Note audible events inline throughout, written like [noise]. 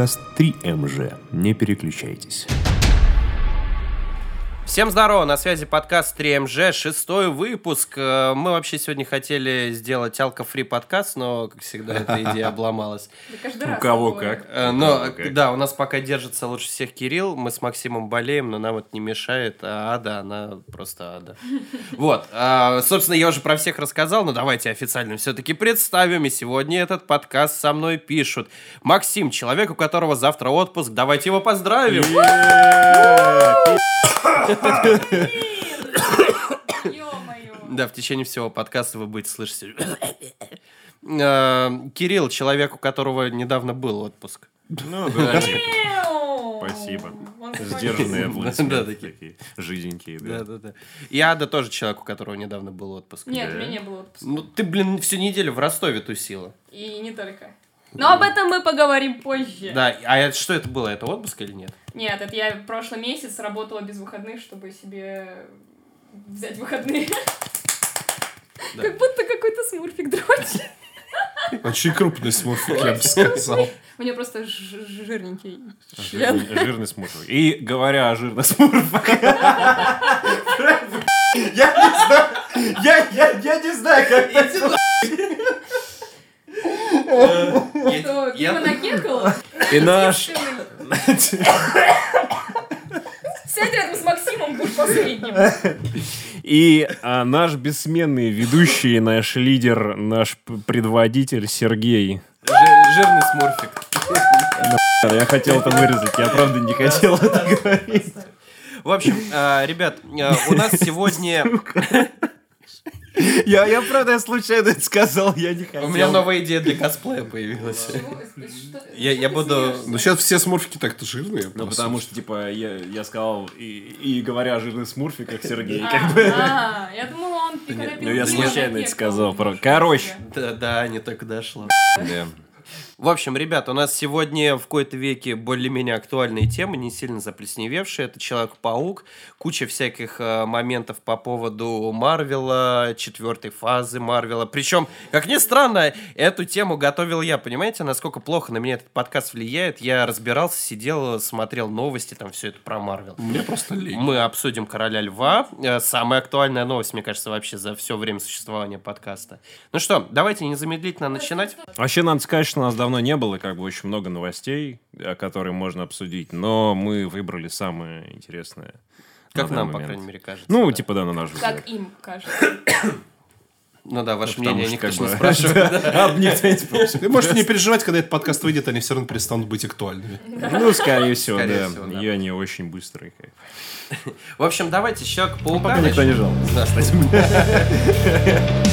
подкаст 3МЖ. Не переключайтесь. Всем здорово, на связи подкаст 3МЖ, шестой выпуск. Э, Мы вообще сегодня хотели сделать алко-фри подкаст, но, как всегда, эта идея [laughs] обломалась. Каждый У кого как. Э, Но, да, у нас пока держится лучше всех Кирилл, мы с Максимом болеем, но нам это не мешает, а Ада, она просто Ада. [laughs] Вот, а, собственно, я уже про всех рассказал, но давайте официально все-таки представим, и сегодня этот подкаст со мной пишут. Максим, человек, у которого завтра отпуск, давайте его поздравим. Да, в течение всего подкаста вы будете слышать. Э, Кирилл, человек, у которого недавно был отпуск. Ну, да. Спасибо. Сдержанные Да, аплодисменты такие. такие, жизненькие, Да, да. да, да. И Ада тоже человек, у которого недавно был отпуск. Нет, Да. у меня не было отпуска. Ну, ты, блин, всю неделю в Ростове тусила. И не только. Но об этом мы поговорим позже. Да, а это, что это было? Это отпуск или нет? Нет, это я прошлый месяц работала без выходных, чтобы себе взять выходные. Да. Как будто какой-то смурфик дрочит. Очень крупный смурфик, я бы сказал. У меня просто жирненький член. Жирный, жирный смурфик. И говоря о жирных смурфах. Я не знаю, я не знаю, как это Что, Дима накекал? И наш... Сядь рядом с Максимом, будь последним. И а, наш бессменный ведущий, наш лидер, наш предводитель Сергей. Жи- жирный смурфик. Я хотел это вырезать, я правда не хотел это говорить. В общем, э, ребят, э, у нас сегодня... Я, я правда я случайно это сказал, я не хотел. У меня новая идея для косплея появилась. Я, я буду... Ну сейчас все смурфики так-то жирные. Ну, потому что, типа, я, я сказал, и, и говоря о жирных смурфиках, Сергей, как бы... А, я думала, он Ну, я случайно это сказал. про- Короче. Да, да, не только дошло. В общем, ребят, у нас сегодня в какой-то веке более-менее актуальные темы, не сильно заплесневевшие. Это Человек-паук, куча всяких э, моментов по поводу Марвела, четвертой фазы Марвела. Причем, как ни странно, эту тему готовил я. Понимаете, насколько плохо на меня этот подкаст влияет? Я разбирался, сидел, смотрел новости, там все это про Марвел. Мне просто лень. Мы обсудим Короля Льва. Э, Самая актуальная новость, мне кажется, вообще за все время существования подкаста. Ну что, давайте незамедлительно начинать. Вообще, надо сказать, что нас давно не было, как бы очень много новостей, э, которые можно обсудить, но мы выбрали самое интересное. Как нам, по момент. крайней мере, кажется. Ну, да. типа, да, на наш взгляд. Как им кажется. [coughs] Ну да, ваше Потому мнение никто не спрашивает. не можете не переживать, когда этот подкаст выйдет, они все равно перестанут быть актуальными. Ну, скорее всего, да. И они очень быстрые. как бы. В общем, давайте Человек-паука Пока никто не жалуется. Да, кстати. [laughs]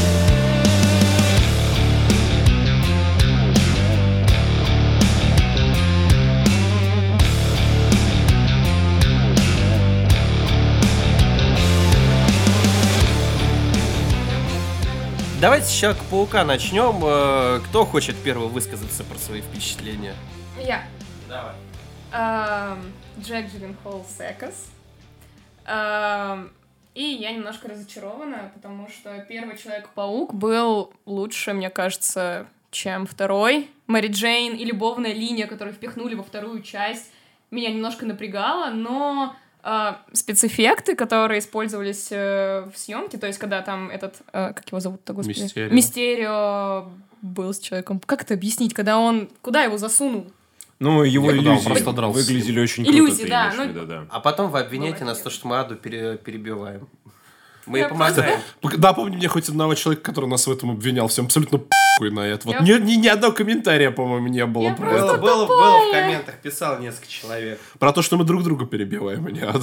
Давайте с Человека-паука начнем. Э, Кто хочет первый высказаться про свои впечатления? Я. Давай. Эм, Джек Джилленхол Секас. Эм, И я немножко разочарована, потому что первый Человек-паук был лучше, мне кажется, чем второй. Мэри Джейн и любовная линия, которую впихнули во вторую часть, меня немножко напрягала, но э, спецэффекты, которые использовались э, в съемке, то есть когда там этот, э, как его зовут-то, господи? Мистерио. Мистерио был с человеком. Как это объяснить, когда он... Куда его засунул? Ну, его Я иллюзии просто дрался. выглядели очень круто. Иллюзии, ты да, в ну- виду, да. А потом вы обвиняете Бывает. нас, то, что мы Аду пере- перебиваем. Мы ей Я помогаем. Да, помню мне хоть одного человека, который нас в этом обвинял. Всем абсолютно похуй на это. Вот ни, ни, ни одного комментария, по-моему, не было Я про просто- это. Было, было, было в комментах, писал несколько человек. Про то, что мы друг друга перебиваем, а не ад.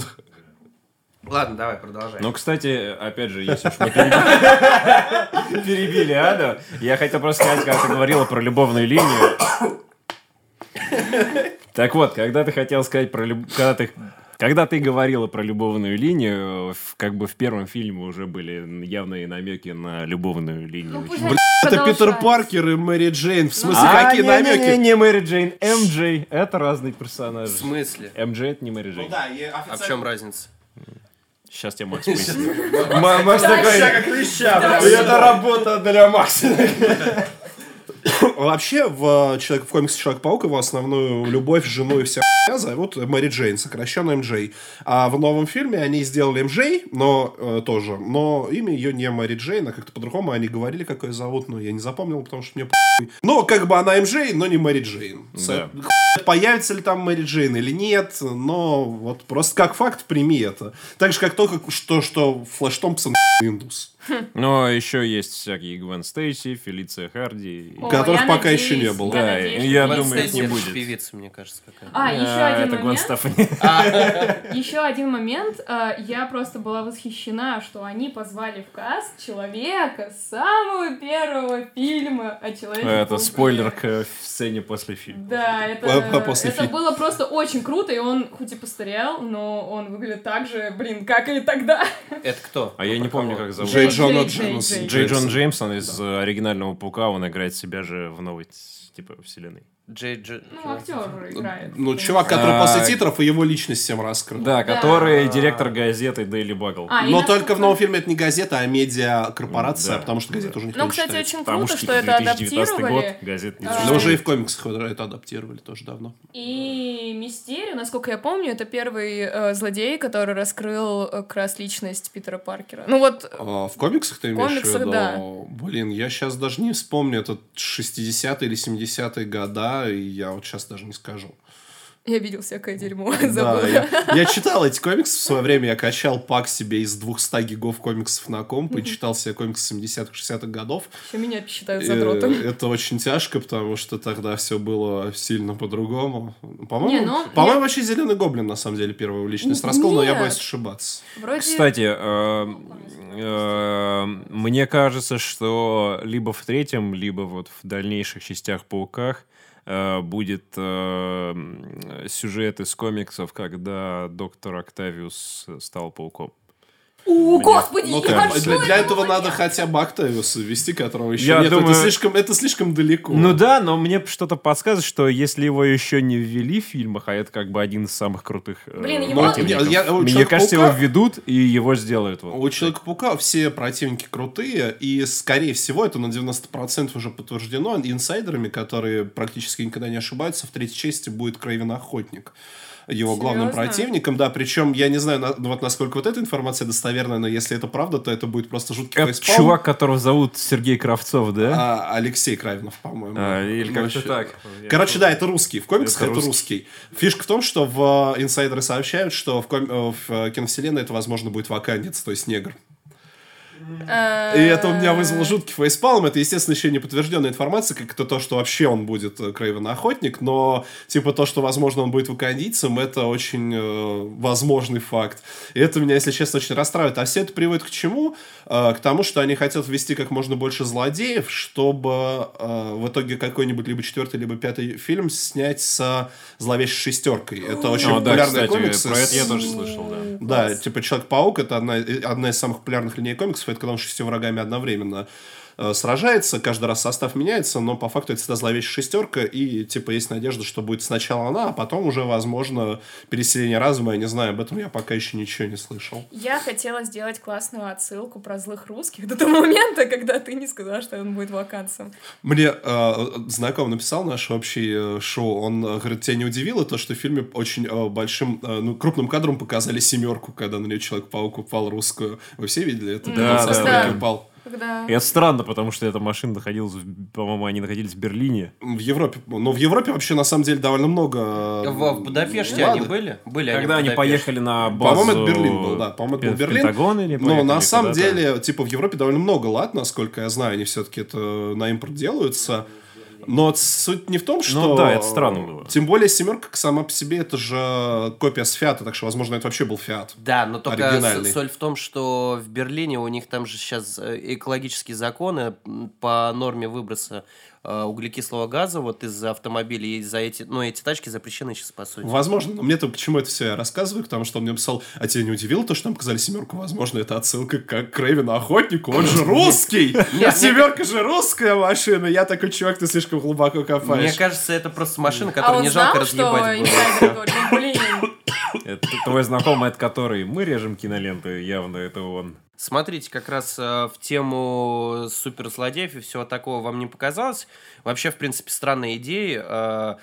Ладно, давай, продолжай. Ну, кстати, опять же, если уж мы [laughs] перебили, перебили Аду, я хотел просто сказать, когда ты говорила про любовную линию. Так вот, когда ты хотел сказать про люб... когда ты когда ты говорила про любовную линию, в- как бы в первом фильме уже были явные намеки на любовную линию. Ну, Блин, это. Питер Паркер и Мэри Джейн. В смысле, А, какие не, не, не, намеки? не Мэри Джейн, МД, это разные В персонажи. смысле? МД это не Мэри Джейн. А в чем разница? Сейчас тебе Макс пояснит. Ма- Макс такой, это работа для Макса. [laughs] [laughs] Вообще, в, человек, в комиксе Человек-паук его основную любовь, жену и вся [laughs] зовут Мэри Джейн, сокращенно МД. А в новом фильме они сделали МД, но э, тоже, но имя ее не Мэри Джейн, а как-то по-другому они говорили, как ее зовут, но я не запомнил, потому что мне. Но как бы она МД, но не Мэри Джейн. Да. хуй [laughs] Появится ли там Мэри Джейн или нет, но вот просто как факт прими это. Так же, как только что, что Флэш Томпсон индус. [laughs] Но еще есть всякие Гвен Стейси, Фелиция Харди. О, которых я пока еще надеюсь, не было. я Да, надеюсь, я Гвен думаю, их не это будет. певица, мне кажется, какая. А, еще А, один это Гвен момент. Стефани. [laughs] [laughs] Еще один момент. а, Я просто была восхищена, что они позвали в каст человека с самого первого фильма о человеке. Это спойлер к сцене после фильма. Да, это, после это фильма. было просто очень круто, и он хоть и постарел, но он выглядит так же, блин, как и тогда. Это кто? А я не помню, как зовут. Джона Джей, Джеймс. Джей. Джей Джон Джеймсон из э, оригинального Паука, он играет себя же в новой типа вселенной. Джей Дж... Ну, актер играет. Ну, чувак, который А, после титров, и его личность всем раскрыл. Да, который директор газеты Daily Bugle. А, Но только в новом фильме это не газета, а медиа-корпорация, Да. потому что газета уже никто Ну, не кстати, читает. очень Потому круто, что, что типа, это 2019 год, адаптировали. газет не А, Но уже и в комиксах это адаптировали тоже давно. И Мистерио, насколько я помню, это первый э, злодей, который раскрыл э, как раз личность Питера Паркера. Ну вот, А, в комиксах ты имеешь в комиксах, виду? да. Блин, я сейчас даже не вспомню, это 60-е или 70-е года, и я вот сейчас даже не скажу. я видел всякое дерьмо, Да, я, я читал эти комиксы в свое время, я качал пак себе из 200 гигов комиксов на комп и читал себе комиксы 70-х, 60-х годов. Еще меня считают задротом. Это очень тяжко, потому что тогда все было сильно по-другому. По-моему, Не, ну, по-моему я- вообще Зеленый Гоблин на самом деле первую личность раскрыл, но я боюсь ошибаться. Вроде... Кстати, э, э, мне кажется, что либо в третьем, либо вот в дальнейших частях Пауках будет э, сюжет из комиксов, когда доктор Октавиус стал пауком. О, господи, Но я так, что для, для это этого было? надо хотя бы Октавиуса ввести, которого еще Я нет. думаю- Это, слишком, это слишком далеко. Ну да, но мне что-то подсказывает, что если его еще не ввели в фильмах, а это как бы один из самых крутых э, Блин, его- противников, Ну, Я- я- у мне кажется, его введут и его сделают. Вот. У Человека-паука все противники крутые, и, скорее всего, это на 90% уже подтверждено инсайдерами, которые практически никогда не ошибаются. В третьей части будет Крейвен Охотник его главным Серьезно? противником, да, причем я не знаю, на- ну, вот насколько вот эта информация достоверная, но если это правда, то это будет просто жуткий Это фейспалм. чувак, которого зовут Сергей Кравцов, да? А, Алексей Кравинов, по-моему. А, или как-то так. Короче, да, это русский. В комиксах Это это, русский. русский. Фишка в том, что в э, инсайдеры сообщают, что в, ком- э, в э, киновселенной это, возможно, будет вакандец, то есть негр. Э, И это у меня вызвало жуткий фейспалм. Это, естественно, еще не подтвержденная информация, как это то, что вообще он будет э, Крейвен Охотник, но типа то, что, возможно, он будет вакандийцем, это очень э, возможный факт. И это меня, если честно, очень расстраивает. А все это приводит к чему? Э, к тому, что они хотят ввести как можно больше злодеев, чтобы э, в итоге какой-нибудь либо четвертый, либо пятый фильм снять с зловещей шестеркой. Это очень да, популярный кстати, комикс. про это я тоже слышал, да. да, типа Человек-паук это одна, э, одна из самых популярных линий комиксов, это когда он шестью врагами одновременно сражается, каждый раз состав меняется, но по факту это всегда зловещая шестерка, и типа есть надежда, что будет сначала она, а потом уже, возможно, переселение разума, я не знаю, об этом я пока еще ничего не слышал. Я хотела сделать классную отсылку про злых русских до того момента, когда ты не сказала, что он будет вакансом. Мне э, знакомый написал наш общий э, шоу, он э, говорит, тебя не удивило то, что в фильме очень э, большим, э, ну, крупным кадром показали семерку, когда на нее Человек-паук упал русскую. Вы все видели это? Да, да, да. упал. Когда... И это странно, потому что эта машина находилась, по-моему, они находились в Берлине. В Европе, ну, в Европе вообще, на самом деле, довольно много... В, в Будапеште Ладно. они были? Были Когда они они поехали на базу... По-моему, это Берлин был, да. По-моему, это был Берлин. Пентагон или Но на самом деле, типа, в Европе довольно много лат, насколько я знаю, они все-таки это на импорт делаются. Но суть не в том, что... Ну да, это странно было. Тем более, семерка сама по себе, это же копия с Фиата, так что, возможно, это вообще был Фиат. Да, но только соль в том, что в Берлине у них там же сейчас э, экологические законы по норме выброса углекислого газа вот из автомобилей, и за эти, ну, эти тачки запрещены сейчас, по сути. Возможно, но мне то к чему это все я рассказываю, потому что он мне писал, а тебя не удивило то, что нам показали семерку? Возможно, это отсылка к Крейвену Охотнику, он же русский! Семерка же русская машина! Я такой, чувак, ты слишком глубоко Мне копаешь. кажется, это просто машина, А которую не жалко разъебать. было. Это твой знакомый, от который мы режем киноленты, явно это он. Смотрите, как раз э, в тему суперзлодеев и всего такого вам не показалось? Вообще, в принципе, странная идея э,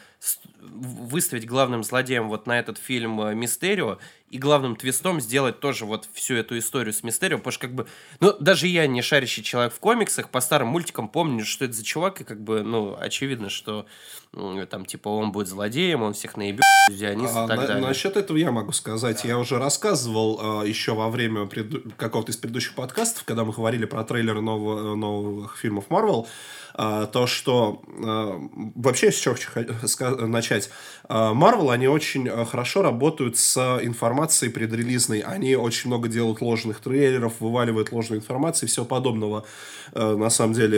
выставить главным злодеем вот на этот фильм э, Мистерио и главным твистом сделать тоже вот всю эту историю с Мистерио, потому что как бы, ну, даже я, не шарящий человек в комиксах, по старым мультикам помню, что это за чувак, и как бы, ну, очевидно, что м, там, типа, он будет злодеем, он всех наебет, Дионис А, и так на- далее. насчет этого я могу сказать. Я уже рассказывал а, еще во время преду- какого-то из предыдущих подкастов, когда мы говорили про трейлеры нового- новых фильмов Marvel, а, то, что а, вообще с чего хочу ска- начать. Marvel, они очень а, хорошо работают с информацией предрелизной. Они очень много делают ложных трейлеров, вываливают ложную информацию и всего подобного. А, На самом деле,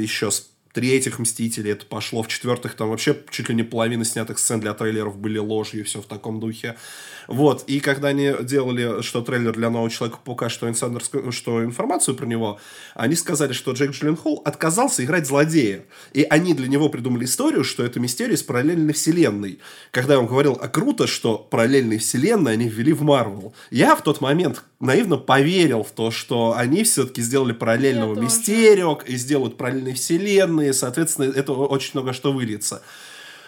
еще с третьих Мстителей это пошло, в четвертых там вообще чуть ли не половина снятых сцен для трейлеров были ложью все в таком духе. Вот, и когда они делали, что трейлер для нового Человека-паука, что, инсайдер что информацию про него, они сказали, что Джек Джилленхол отказался играть злодея. И они для него придумали историю, что это мистерия из параллельной вселенной. Когда он говорил, а круто, что параллельные вселенные они ввели в Марвел. Я в тот момент наивно поверил в то, что они все-таки сделали параллельного Я тоже. мистерио и сделают параллельные вселенные, соответственно, это очень много что выльется.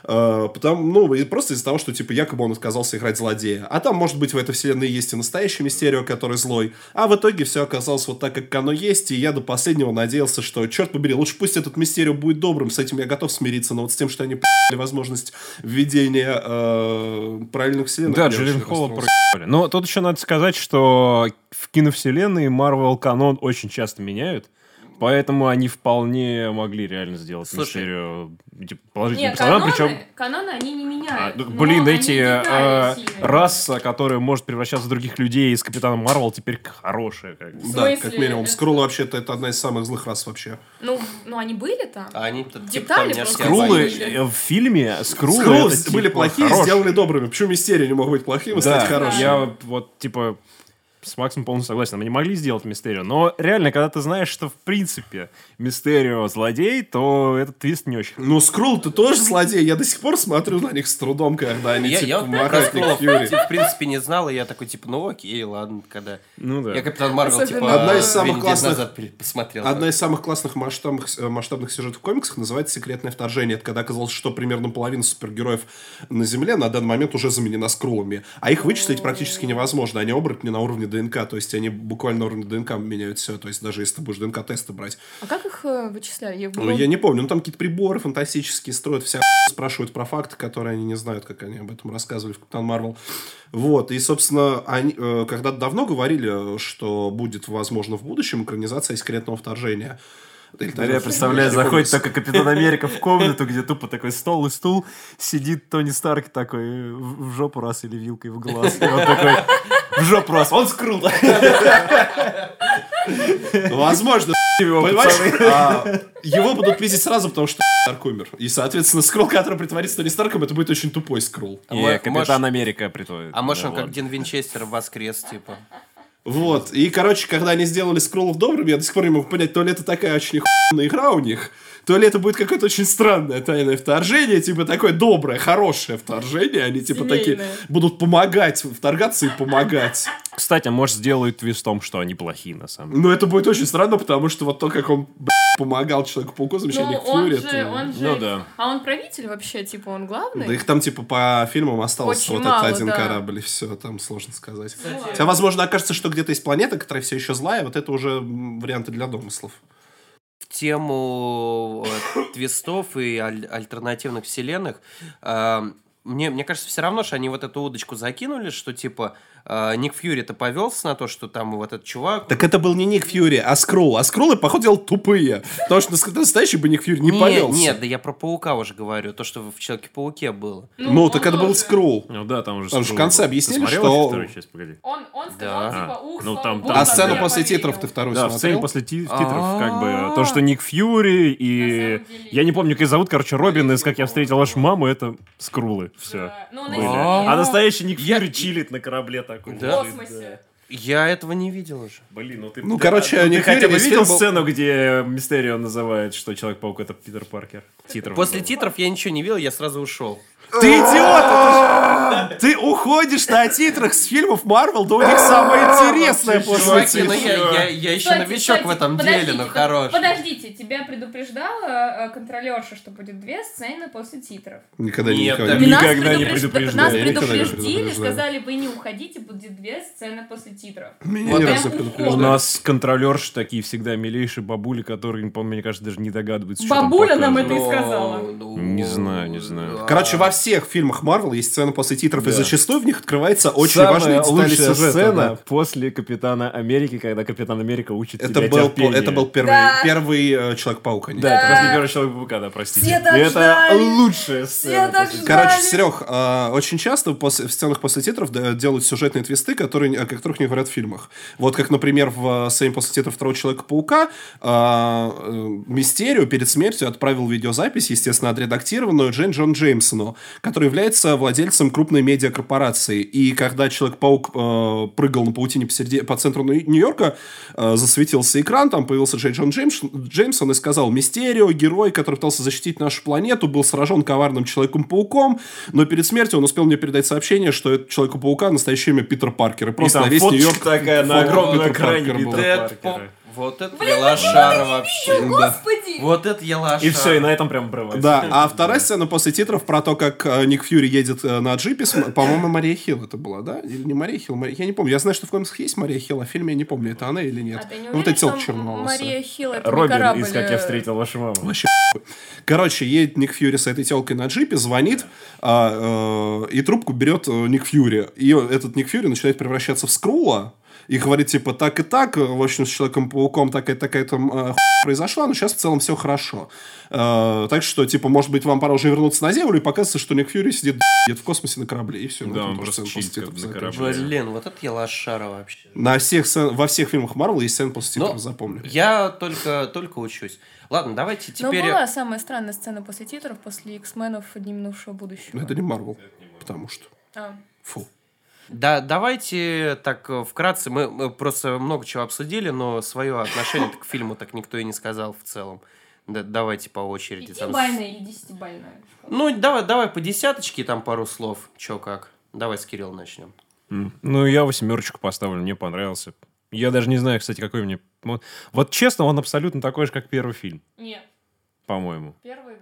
Э, Потому, ну, просто из-за того, что, типа, якобы он отказался играть злодея. А там, может быть, в этой вселенной есть и настоящий Мистерио, который злой. А в итоге все оказалось вот так, как оно есть. И я до последнего надеялся, что, черт побери, лучше пусть этот Мистерио будет добрым. С этим я готов смириться. Но вот с тем, что они п***ли возможность введения э, параллельных вселенных... Да, Джиллен Холла проебали. Но тут еще надо сказать, что в киновселенной Marvel канон очень часто меняют. Поэтому они вполне могли реально сделать Слушай, Мистерио типа, положительным Нет, персонажем, каноны, причем каноны они не а, меняют. ну, но блин, эти сильные. раса, которая может превращаться в других людей из Капитана Марвел, теперь хорошая. Как Да, смысле? как минимум. Скрулл вообще-то это одна из самых злых рас вообще. Ну, ну, они были там? А они типа Детали там Скруллы. э, в фильме Скруллы, Скруллы это, были типа, плохие, хорошие. сделали добрыми. Почему Мистерио не мог быть плохим и Да, стать хорошим? я вот, типа, с Максом полностью согласен. Мы не могли сделать Мистерио. Но реально, когда ты знаешь, что в принципе Мистерио злодей, то этот твист не очень. Ну, Скрулл, ты тоже злодей. Я до сих пор смотрю на них с трудом, когда они, Я, типа, я вот про махают в принципе, не знал, и я такой, типа, ну окей, ладно, когда... Ну да. Я Капитан Марвел, типа, Одна из самых классных- посмотрел. Одна из самых классных масштабных, э, масштабных сюжетов в комиксах называется «Секретное вторжение». Это когда оказалось, что примерно половина супергероев на Земле на данный момент уже заменена скрулами. А их вычислить практически невозможно. Они оборотни на уровне ДНК. То есть они буквально на уровне ДНК меняют все. То есть даже если ты будешь ДНК-тесты брать. А как их э, вычисляли? Я, Ну, я не помню. Ну, там какие-то приборы фантастические строят, вся [laughs] спрашивают про факты, которые они не знают, как они об этом рассказывали в Капитан Марвел. Вот. И, собственно, они э, когда-то давно говорили, что будет, возможно, в будущем экранизация секретного вторжения. Или Я представляю, заходит только Капитан Америка в комнату, где тупо такой стол и стул, сидит Тони Старк такой в в жопу раз или вилкой в глаз. И он такой в жопу раз, он скрул. Возможно, Его понимаешь? А, Его будут видеть сразу, потому что Старк умер. И, соответственно, скролл, который притворится Тони Старком, это будет очень тупой скролл. И Капитан Америка притворит. А может, он как. Дин Винчестер воскрес, типа. Вот. И, короче, когда они сделали скроллов добрыми, я до сих пор не могу понять, то ли это такая очень охуенная игра у них, то ли это будет какое-то очень странное тайное вторжение, типа такое доброе, хорошее вторжение. Они типа такие Семейное. будут помогать, вторгаться и помогать. Кстати, может, сделают твистом, что они плохие на самом деле. Но это будет очень странно, потому что вот то, как он помогал Человеку-пауку, Ну, замечание он Фьюри, же, это- он же... Ну да. А он правитель вообще, типа, он главный? Да их там, типа, по фильмам остался Очень вот мало, этот один да. корабль, и все, там сложно сказать. Хотя, возможно, окажется, что где-то есть планета, которая все еще злая, вот это уже варианты для домыслов. Тему [coughs] твистов и аль- альтернативных вселенных, э, мне, мне кажется, все равно, что они вот эту удочку закинули, что, типа, э, Ник Фьюри-то повелся на то, что там вот этот чувак... Так это был не Ник Фьюри, а Скролл. А Скроллы, походу, тупые. Потому что нас- настоящий бы Ник Фьюри не нет, повелся. нет, да я про Паука уже говорю, то, что в Человеке-пауке было. Ну, он так это был. Скролл. Ну да, там уже Там же в конце был. объяснили, что- вообще вторую часть? Погоди. Он, он сказал, Да. типа, ух, Ну, слава там- там- А сцену после титров ты вторую Да, сцене после ти- титров, как бы, А-а-а. то, что Ник Фьюри и... Я не помню, как зовут, короче, Робин из «Как я встретил вашу маму», это скрулы, все. Ну. А. А настоящий Ник Фьюри чилит на корабле такой. в Да? лежит, космосе. Я этого не видел уже. Блин, ну ты... Ну, короче, ты Ник хотя бы видел был- сцену, где Мистерио называет, что Человек-паук это Питер Паркер? Титров. После было. титров я ничего не видел, я сразу ушел. Ты идиот! Ты уходишь на титрах с фильмов Марвел, да у них самое интересное после Чуваки, ну я, я, я еще новичок в этом подождите, деле, под- хорош. Подождите, тебя предупреждала э, контролерша, что будет две сцены после титров. Никогда Нет, не- Нас Никогда не предупреж- предупреждали. Нас никогда предупреждали. сказали, вы не уходите, будет две сцены после титров. Меня. У нас контролерши такие всегда милейшие бабули, которые, по мне кажется, даже не догадываются, что Бабуля нам это и сказала. Ну, Не знаю, не знаю. Короче, во всех фильмах Марвел есть сцена после титров, и зачастую в них открывается очень Самая важная деталь лучшая сюжета. сцена да. после Капитана Америки, когда Капитан Америка учит Это тебя был, терпению. это был первый, Да. первый э, Человек-паук. а не- Да, это после первого Человека-паука, да, простите. Все так И это ждали. лучшая Все сцена. так после- ждали. Короче, Серег, э, очень часто после, в сценах после титров да, делают сюжетные твисты, которые, о которых не говорят в фильмах. Вот как, например, в э, сцене после титров второго Человека-паука э, э, Мистерио перед смертью отправил видеозапись, естественно, отредактированную Джейн Джон Джеймсону, который является владельцем крупной медиакорпорации. И когда Человек-паук э, прыгал на паутине посреди, по центру Нью- Нью-Йорка, э, засветился экран, там появился Джей Джон Джеймс, Джеймсон и сказал, Мистерио, герой, который пытался защитить нашу планету, был сражен коварным Человеком-пауком, но перед смертью он успел мне передать сообщение, что это Человека-паука настоящее имя Питер Паркер. И И просто там на весь фоточка Нью-Йорк такая на огромном Питера экране Паркера был. Питера Вот это это я лошара вообще. Господи! Вот это я лошара. И все, и на этом прям обрывается. Да, а вторая сцена после титров про то, как э, Ник Фьюри едет э, на джипе, по-моему, Мария Хилл это была, да? Или не Мария Хилл? Мария- Я не помню. Я знаю, что в комиксах есть Мария Хилл, а в фильме я не помню, это она или нет. А ты не Ну, уверен, вот эти что телки черноволосые. Мария Хилл это не Робин корабль? из «Как я э, встретил вашу маму». Вообще. Короче, едет Ник Фьюри с этой телкой на джипе, звонит, а, э, и трубку берет Ник Фьюри. И этот Ник Фьюри начинает превращаться в Скрула, и говорит, типа, так и так, в общем, с Человеком-пауком такая такая там э, произошла, но сейчас в целом все хорошо. Э, так что, типа, может быть, вам пора уже вернуться на Землю, и показывается, что Ник Фьюри сидит где-то в космосе на корабле, и все. Да, он просто как на корабле. Блин, вот это я лошара вообще. На всех, сцен- во всех фильмах Марвел есть сцены после Ну, титров, запомни. Я только, только учусь. Ладно, давайте Но теперь... была самая странная сцена после титров, после X-менов Дни минувшего будущего. Но это не Марвел, потому что... А. Фу. Да, давайте так э, вкратце, мы, мы просто много чего обсудили, но свое отношение к фильму так никто и не сказал в целом. Да, давайте по очереди. там Пятибальная или десятибальная? Ну, давай, давай по десяточке там пару слов. Чё как. Давай с Кирилла начнем. Ну, я восьмерочку поставлю, мне понравился. Я даже не знаю, кстати, какой мне... Вот, вот честно, он абсолютно такой же, как первый фильм, Нет. по-моему. Первый...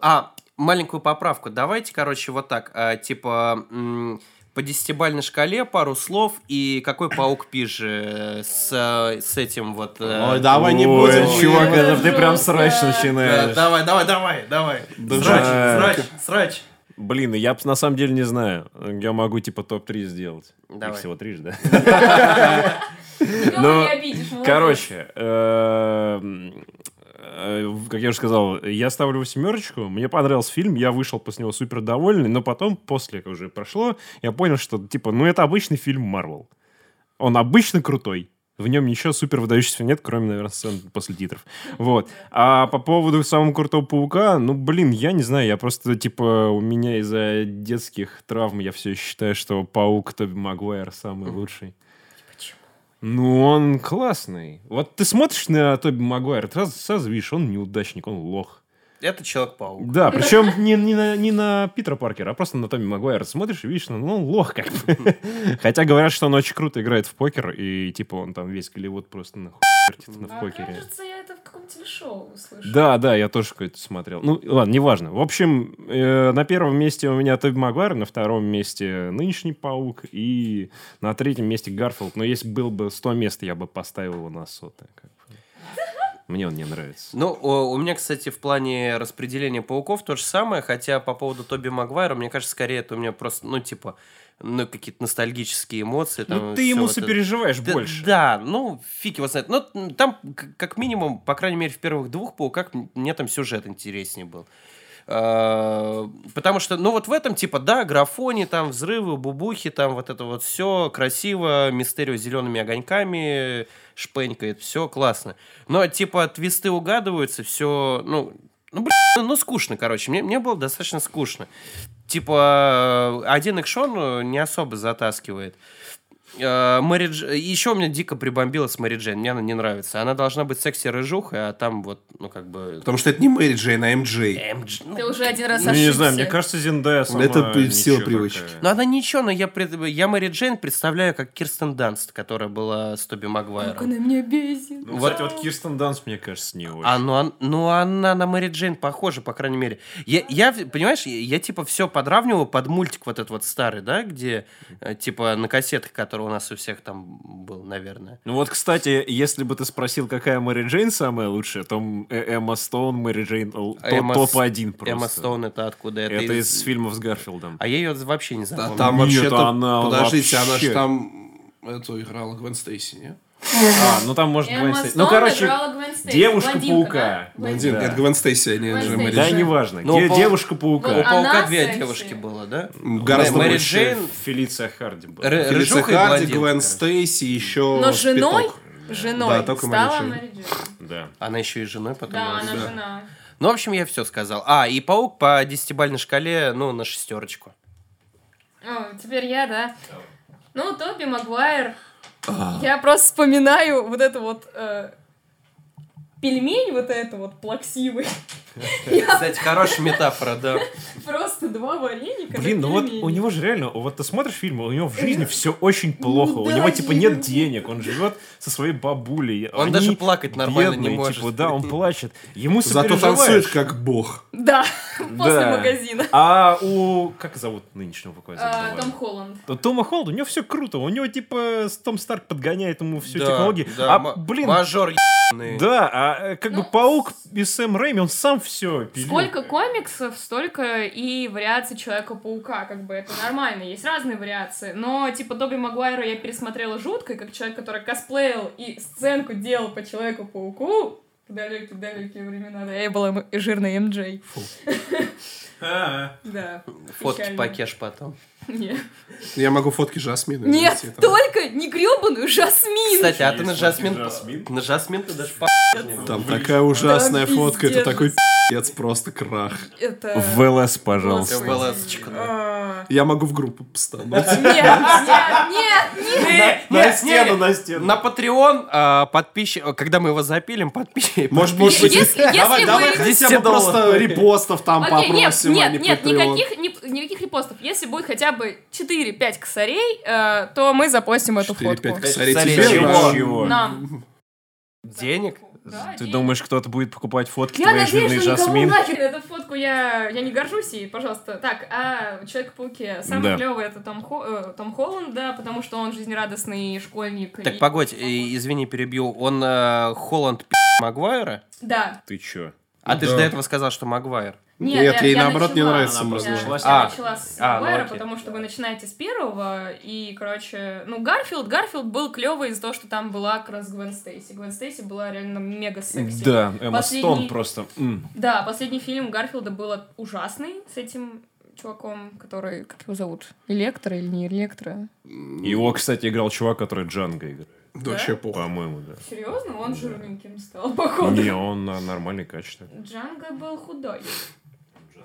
А, маленькую поправку. Давайте, короче, вот так. а, типа, м, по десятибальной шкале пару слов и какой паук пиже с, э, с этим вот... э, Ой, давай не Ой, будем. чувак, Ой, это ты прям срач да, начинаешь. давай, давай, давай, давай. Да срач, срач, срач. Блин, я на самом деле не знаю. Я могу типа топ-3 сделать. Давай. Их всего три же, да? [laughs] Ну. Короче, эм, э, как я уже сказал, я ставлю восьмерочку. Мне понравился фильм, я вышел после него супер довольный, но потом, после как уже прошло, я понял, что, типа, ну это обычный фильм Марвел. Он обычно крутой. В нем ничего супер выдающегося нет, кроме, наверное, сцен после титров. Вот. А по поводу самого крутого паука, ну, блин, я не знаю, я просто, типа, у меня из-за детских травм я все считаю, что паук Тоби Магуайр самый лучший. Ну, он классный. Вот ты смотришь на Тоби Магуайра, ты сразу, сразу видишь, он неудачник, он лох. Это Человек-паук. Да, причем не, не, на, не на Питера Паркера, а просто на Томми Магуайра. Смотришь и видишь, ну, он лох как бы. [laughs] Хотя говорят, что он очень круто играет в покер, и типа он там весь Голливуд просто нахуй вертит на в А, покере. кажется, я это в каком-то телешоу услышала. Да, да, я тоже какой-то смотрел. Ну, ладно, неважно. В общем, э, на первом месте у меня Тоби Магуайр, на втором месте нынешний Паук, и на третьем месте Гарфилд. Но если был бы 100 мест, я бы поставил его на сотое. как. Мне он не нравится. Ну, у меня, кстати, в плане распределения пауков то же самое, хотя по поводу Тоби Магуайра, мне кажется, скорее это у меня просто, ну, типа, ну, какие-то ностальгические эмоции. Там, Ну, ты ему вот это. сопереживаешь Да, больше. Да, ну, фиг его знает. Ну, там, как минимум, по крайней мере, в первых двух пауках мне там сюжет интереснее был. А, Потому что, ну, вот в этом, типа, да, графони, там, взрывы, бубухи, там, вот это вот все красиво, мистерио зелеными огоньками шпенькает, все классно. Но, типа, твисты угадываются, все, ну, ну, блин, ну, скучно, короче. Мне, мне было достаточно скучно. Типа, один экшон э, не особо затаскивает. Э, Мэри Дж- Еще у меня дико прибомбила с Мэри Джейн. Мне она не нравится. Она должна быть секси-рыжухой, а там вот, ну, как бы... Потому что это не Мэри Джейн, а МД. MG. Ну, Ты уже один раз Ну, не знаю, ошибся. мне кажется, Зендая сама Это при- в силу ничего привычки. такая. Ну, она ничего, но я, пред- я Мэри Джейн представляю как Кирстен Данст, которая была с Тоби Как Магуайром. она меня бесит. Ну, кстати, вот Кирстен Данс, мне кажется, не очень. А, ну, он- ну, она на Мэри Джейн похожа, по крайней мере. Я, я, понимаешь, я, я, типа все подравниваю под мультик вот этот вот старый, да, где э, типа на кассетах, который у нас у всех там был, наверное. Ну вот, кстати, если бы ты спросил, какая Мэри Джейн самая лучшая, то э- Эмма Стоун, Мэри Джейн то- Эмма С- топ-1 просто. Эмма Стоун это откуда? Это, из фильмов с Гарфилдом. А я ее вообще не А запомнил. там Нет, вообще-то... она Подождите, она вообще- же там... Эту играла Гвен Стейси, не? А, ну там может Гвен Стейси. Ну, короче, Девушка-паука. блондинка, это Гвен Стейси, а не Стейси. Мэри Да, неважно. Ну, Девушка-паука. У паука две девушки было, да? Гораздо Мэри больше. Джейн, Фелиция Харди была. Фелиция Харди, Гвен. Стейси, еще Но женой, женой Да, только стала. Мэри Джейн. Да. она еще и женой потом. Да, она жена. Ну, в общем, я все сказал. А, и паук по десятибальной шкале, ну, на шестерочку. О, теперь я, да? Ну, Тоби Магуайр. Я просто вспоминаю вот это вот э, пельмень вот это вот плаксивый. Кстати, хорошая метафора, да. Просто два вареника. Блин, ну вот у него же реально, вот ты смотришь фильм, у него в жизни все очень плохо. Ну У него типа нет денег, он живет со своей бабулей. Он даже плакать нормально не бедные, может. Типа, да, он плачет. Ему Зато танцует как бог. [laughs] Да, после магазина. А у... Как зовут нынешнего пока А, Том Холланд. У Тома Холда, у него все круто. У него, типа, с- Том Старк подгоняет ему всю технологию. а, блин, Мажор ебаный. да, а э, как бы Ну, Паук и Сэм Рэйми, он сам все Сколько комиксов, столько и вариаций Человека-паука, как бы это нормально, есть разные вариации, но типа Тоби Магуайра я пересмотрела жутко, и как человек, который косплеил и сценку делал по Человеку-пауку, в далекие-далекие времена, да, я была м- жирной МД. [laughs] Да. Фотки покеш потом. Нет, Я могу фотки Жасмина. Нет, найти там. только не гребаную Жасмин! Кстати, а ты на Жасмин... На Жасмин ты даже по... Там такая ужасная фотка, это такой пи***ц, просто крах. Это... В ЛС, пожалуйста. В ЛС-очку, да. А. Я могу в группу поставить. Нет, нет, нет, нет! На стену, на стену. На Patreon а, подписчик... Когда мы его запилим, подписчик... Может, быть, Если- давай, давай хотя 10 бы просто репостов там попросим, а нет, не нет, никаких репостов. Если будет хотя бы 4-5 косарей, э, то мы запостим эту 4-5 фотку. косарей Косарей тебе, чего? да. Чего? Нам. Денег? Да, Ты денег. думаешь, кто-то будет покупать фотки Я твоей надеюсь, жирной что Жасмин? нахер эту фотку я, я не горжусь ей, пожалуйста. Так, а Человек-пауке самый Да. клевый это Том, Хо- э, Том Холланд, да, потому что он жизнерадостный школьник. Так, и- погодь, и- извини, перебью. Он э, Холланд Магуайра? Да. Ты чё? А ты же Да. до этого сказал, что Магуайр. Нет, ей наоборот не начала. нравится Она просто Я, начала с я А. начала с А, ну Магуайра, окей. потому что вы начинаете с первого, и, короче, ну, Гарфилд, Гарфилд был клевый из-за того, что там была как раз Гвен Стейси. Гвен Стейси была реально мега секси. Да, Эмма Последний- Стоун просто... м. Да, последний фильм Гарфилда был ужасный с этим чуваком, который, как его зовут, Электро или не Электро? Его, кстати, играл чувак, который Джанго играет. Да вообще похуй. По-моему, да. Серьезно? Он жирненьким стал, [laughs] походу. Не, он на нормальный качественный. Джанго был худой.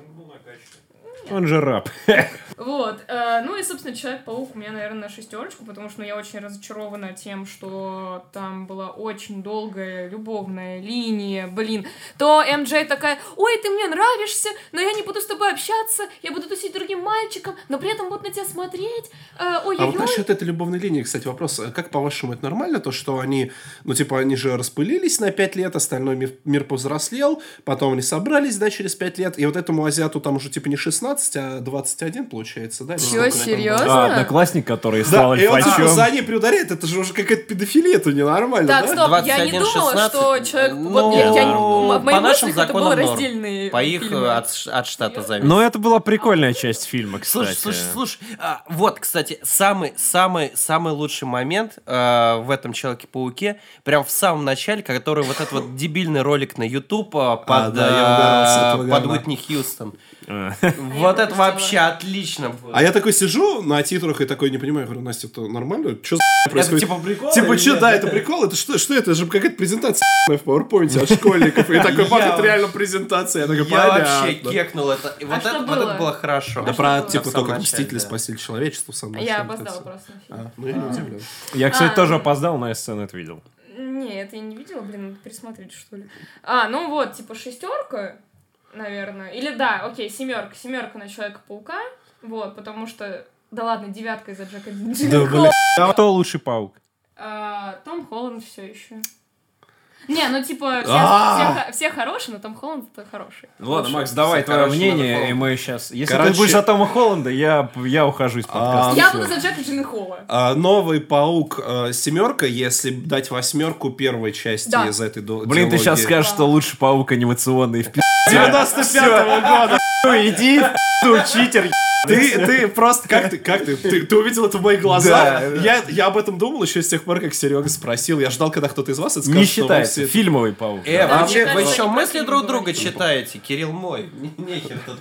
Ну, Он был накачанный. Он же раб. [laughs] Вот. э, ну и, собственно, Человек-паук у меня, наверное, на шестерочку, потому что ну, я очень разочарована тем, что там была очень долгая любовная линия. Блин, то МД такая, ой, ты мне нравишься, но я не буду с тобой общаться, я буду тусить другим мальчиком, но при этом буду на тебя смотреть. Э, А вот насчет этой любовной линии, кстати, вопрос. а Как, по-вашему, это нормально, то, что они, ну, типа, они же распылились на 5 лет, остальной мир, мир повзрослел, потом они собрались, да, через 5 лет, и вот этому азиату там уже, типа, не 16, а 21, получается, да? или Чё, сколько они там серьёзно? было? А, одноклассник, который Да, стал и он альфачом. за ней приударяет, это же уже какая-то педофилия, это ненормально, Так, да? стоп, я не 21, думала, 16. что человек... Ну, вот я, я, по в моих мыслях это был раздельный По их фильмы. э, от, от штата зависит. Но это была прикольная часть фильма, Слушай, кстати. слушай, слушай, а, вот, кстати, самый, самый, самый лучший момент э, в этом Человеке-пауке, прям в самом начале, который вот этот вот дебильный ролик на YouTube э, под, да, э, угорал с этого под говна. Уитни Хьюстон. А. Вот это вообще отлично было. А я такой сижу на титрах и такой не понимаю, говорю, Настя, это нормально? Что за Это происходит? типа прикол? Типа, что, да, это прикол, это что, что это? Это же какая-то презентация в PowerPoint от школьников. И такой, вот это реально презентация. Я такой, Я вообще кекнул это. И вот это вот было? это было хорошо. Да А про, типа, только Мстители да. спасили человечество в самом Я опоздала это просто. А, ну я не удивлен. Я, кстати, А, тоже опоздал, но я сцену это видел. Нет, я не видела, блин, надо пересмотреть, что ли. А, ну вот, типа шестерка, наверное. Или да, окей, семерка. Семерка на Человека-паука. Вот, потому что. Да ладно, девятка из-за Джека Да, блин. Кто лучший паук? А, Том Холланд все еще. Не, ну типа, все, А! все, х- все хорошие, но Том Холланд это хороший. Ладно, Лучший. Макс, давай Все твое мнение, и мы сейчас... Если Короче- ты будешь за Тома Холланда, я, я ухожу из подкаста. Я Всё. буду за Джека Джилленхола. А, Новый паук э, семерка, если дать восьмерку первой части Да. из этой Блин, ты сейчас скажешь, что лучший паук анимационный в пи***. 95-го года. Ну иди, ну читер. Ты, ты просто, как ты, как ты, ты, ты увидел это в моих глазах? Да. Я, я об этом думал еще с тех пор, как Серега спросил. Я ждал, когда кто-то из вас это скажет. Не что вы считается. все- Фильмовый паук. Э, Да, вообще, вы еще мысли друг друга читаете? Кирилл мой. Не- Нехер тут.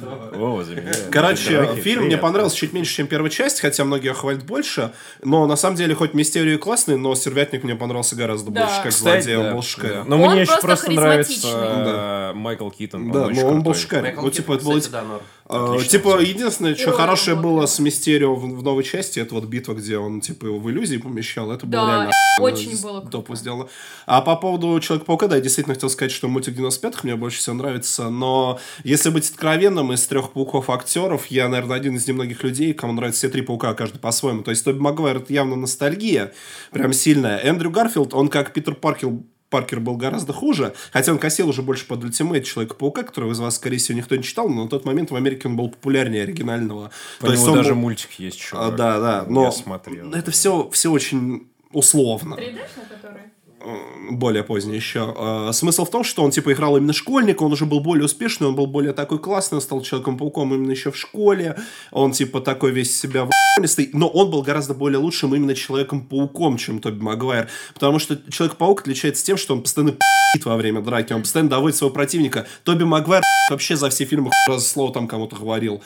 Короче, фильм мне понравился чуть меньше, чем первая часть, хотя многие хвалят больше. Но на самом деле, хоть мистерию и классный, но сервятник мне понравился гораздо Да. больше, как злодей. Он да, был да. шикарен. Но Он мне еще просто нравится харизматичный. э, Майкл Китон. Да, но он был шикарен. Ну, типа, это было... да, норм. А, Отлично Типа, единственное, что Герой хорошее был было с Мистерио в, в новой части, это вот битва, где он, типа, его в иллюзии помещал. Это было Да, реально очень с- было круто. сделано. А по поводу Человека-паука, да, я действительно хотел сказать, что мультик 95-х мне больше всего нравится, но если быть откровенным, из трех пауков-актеров я, наверное, один из немногих людей, кому нравятся все три паука, каждый по-своему. То есть Тоби Магуайр это явно ностальгия, прям сильная. Эндрю Гарфилд, он как Питер Паркер Паркер был гораздо хуже, хотя он косил уже больше под Ultimate Человека-паука, которого из вас, скорее всего, никто не читал, но на тот момент в Америке он был популярнее оригинального. По То он даже был- мультик есть, А, чувак. да, да, но Я смотрел. это все, все очень условно. 3D-шный, который? Более поздний еще. А, Смысл в том, что он типа играл именно школьника, он уже был более успешный, он был более такой классный, он стал Человеком-пауком именно еще в школе, он типа такой весь себя в***листый, но он был гораздо более лучшим именно Человеком-пауком, чем Тоби Магуайр, потому что Человек-паук отличается тем, что он постоянно пи***ит во время драки, он постоянно доводит своего противника. Тоби Магуайр вообще за все фильмы раз слово там кому-то говорил.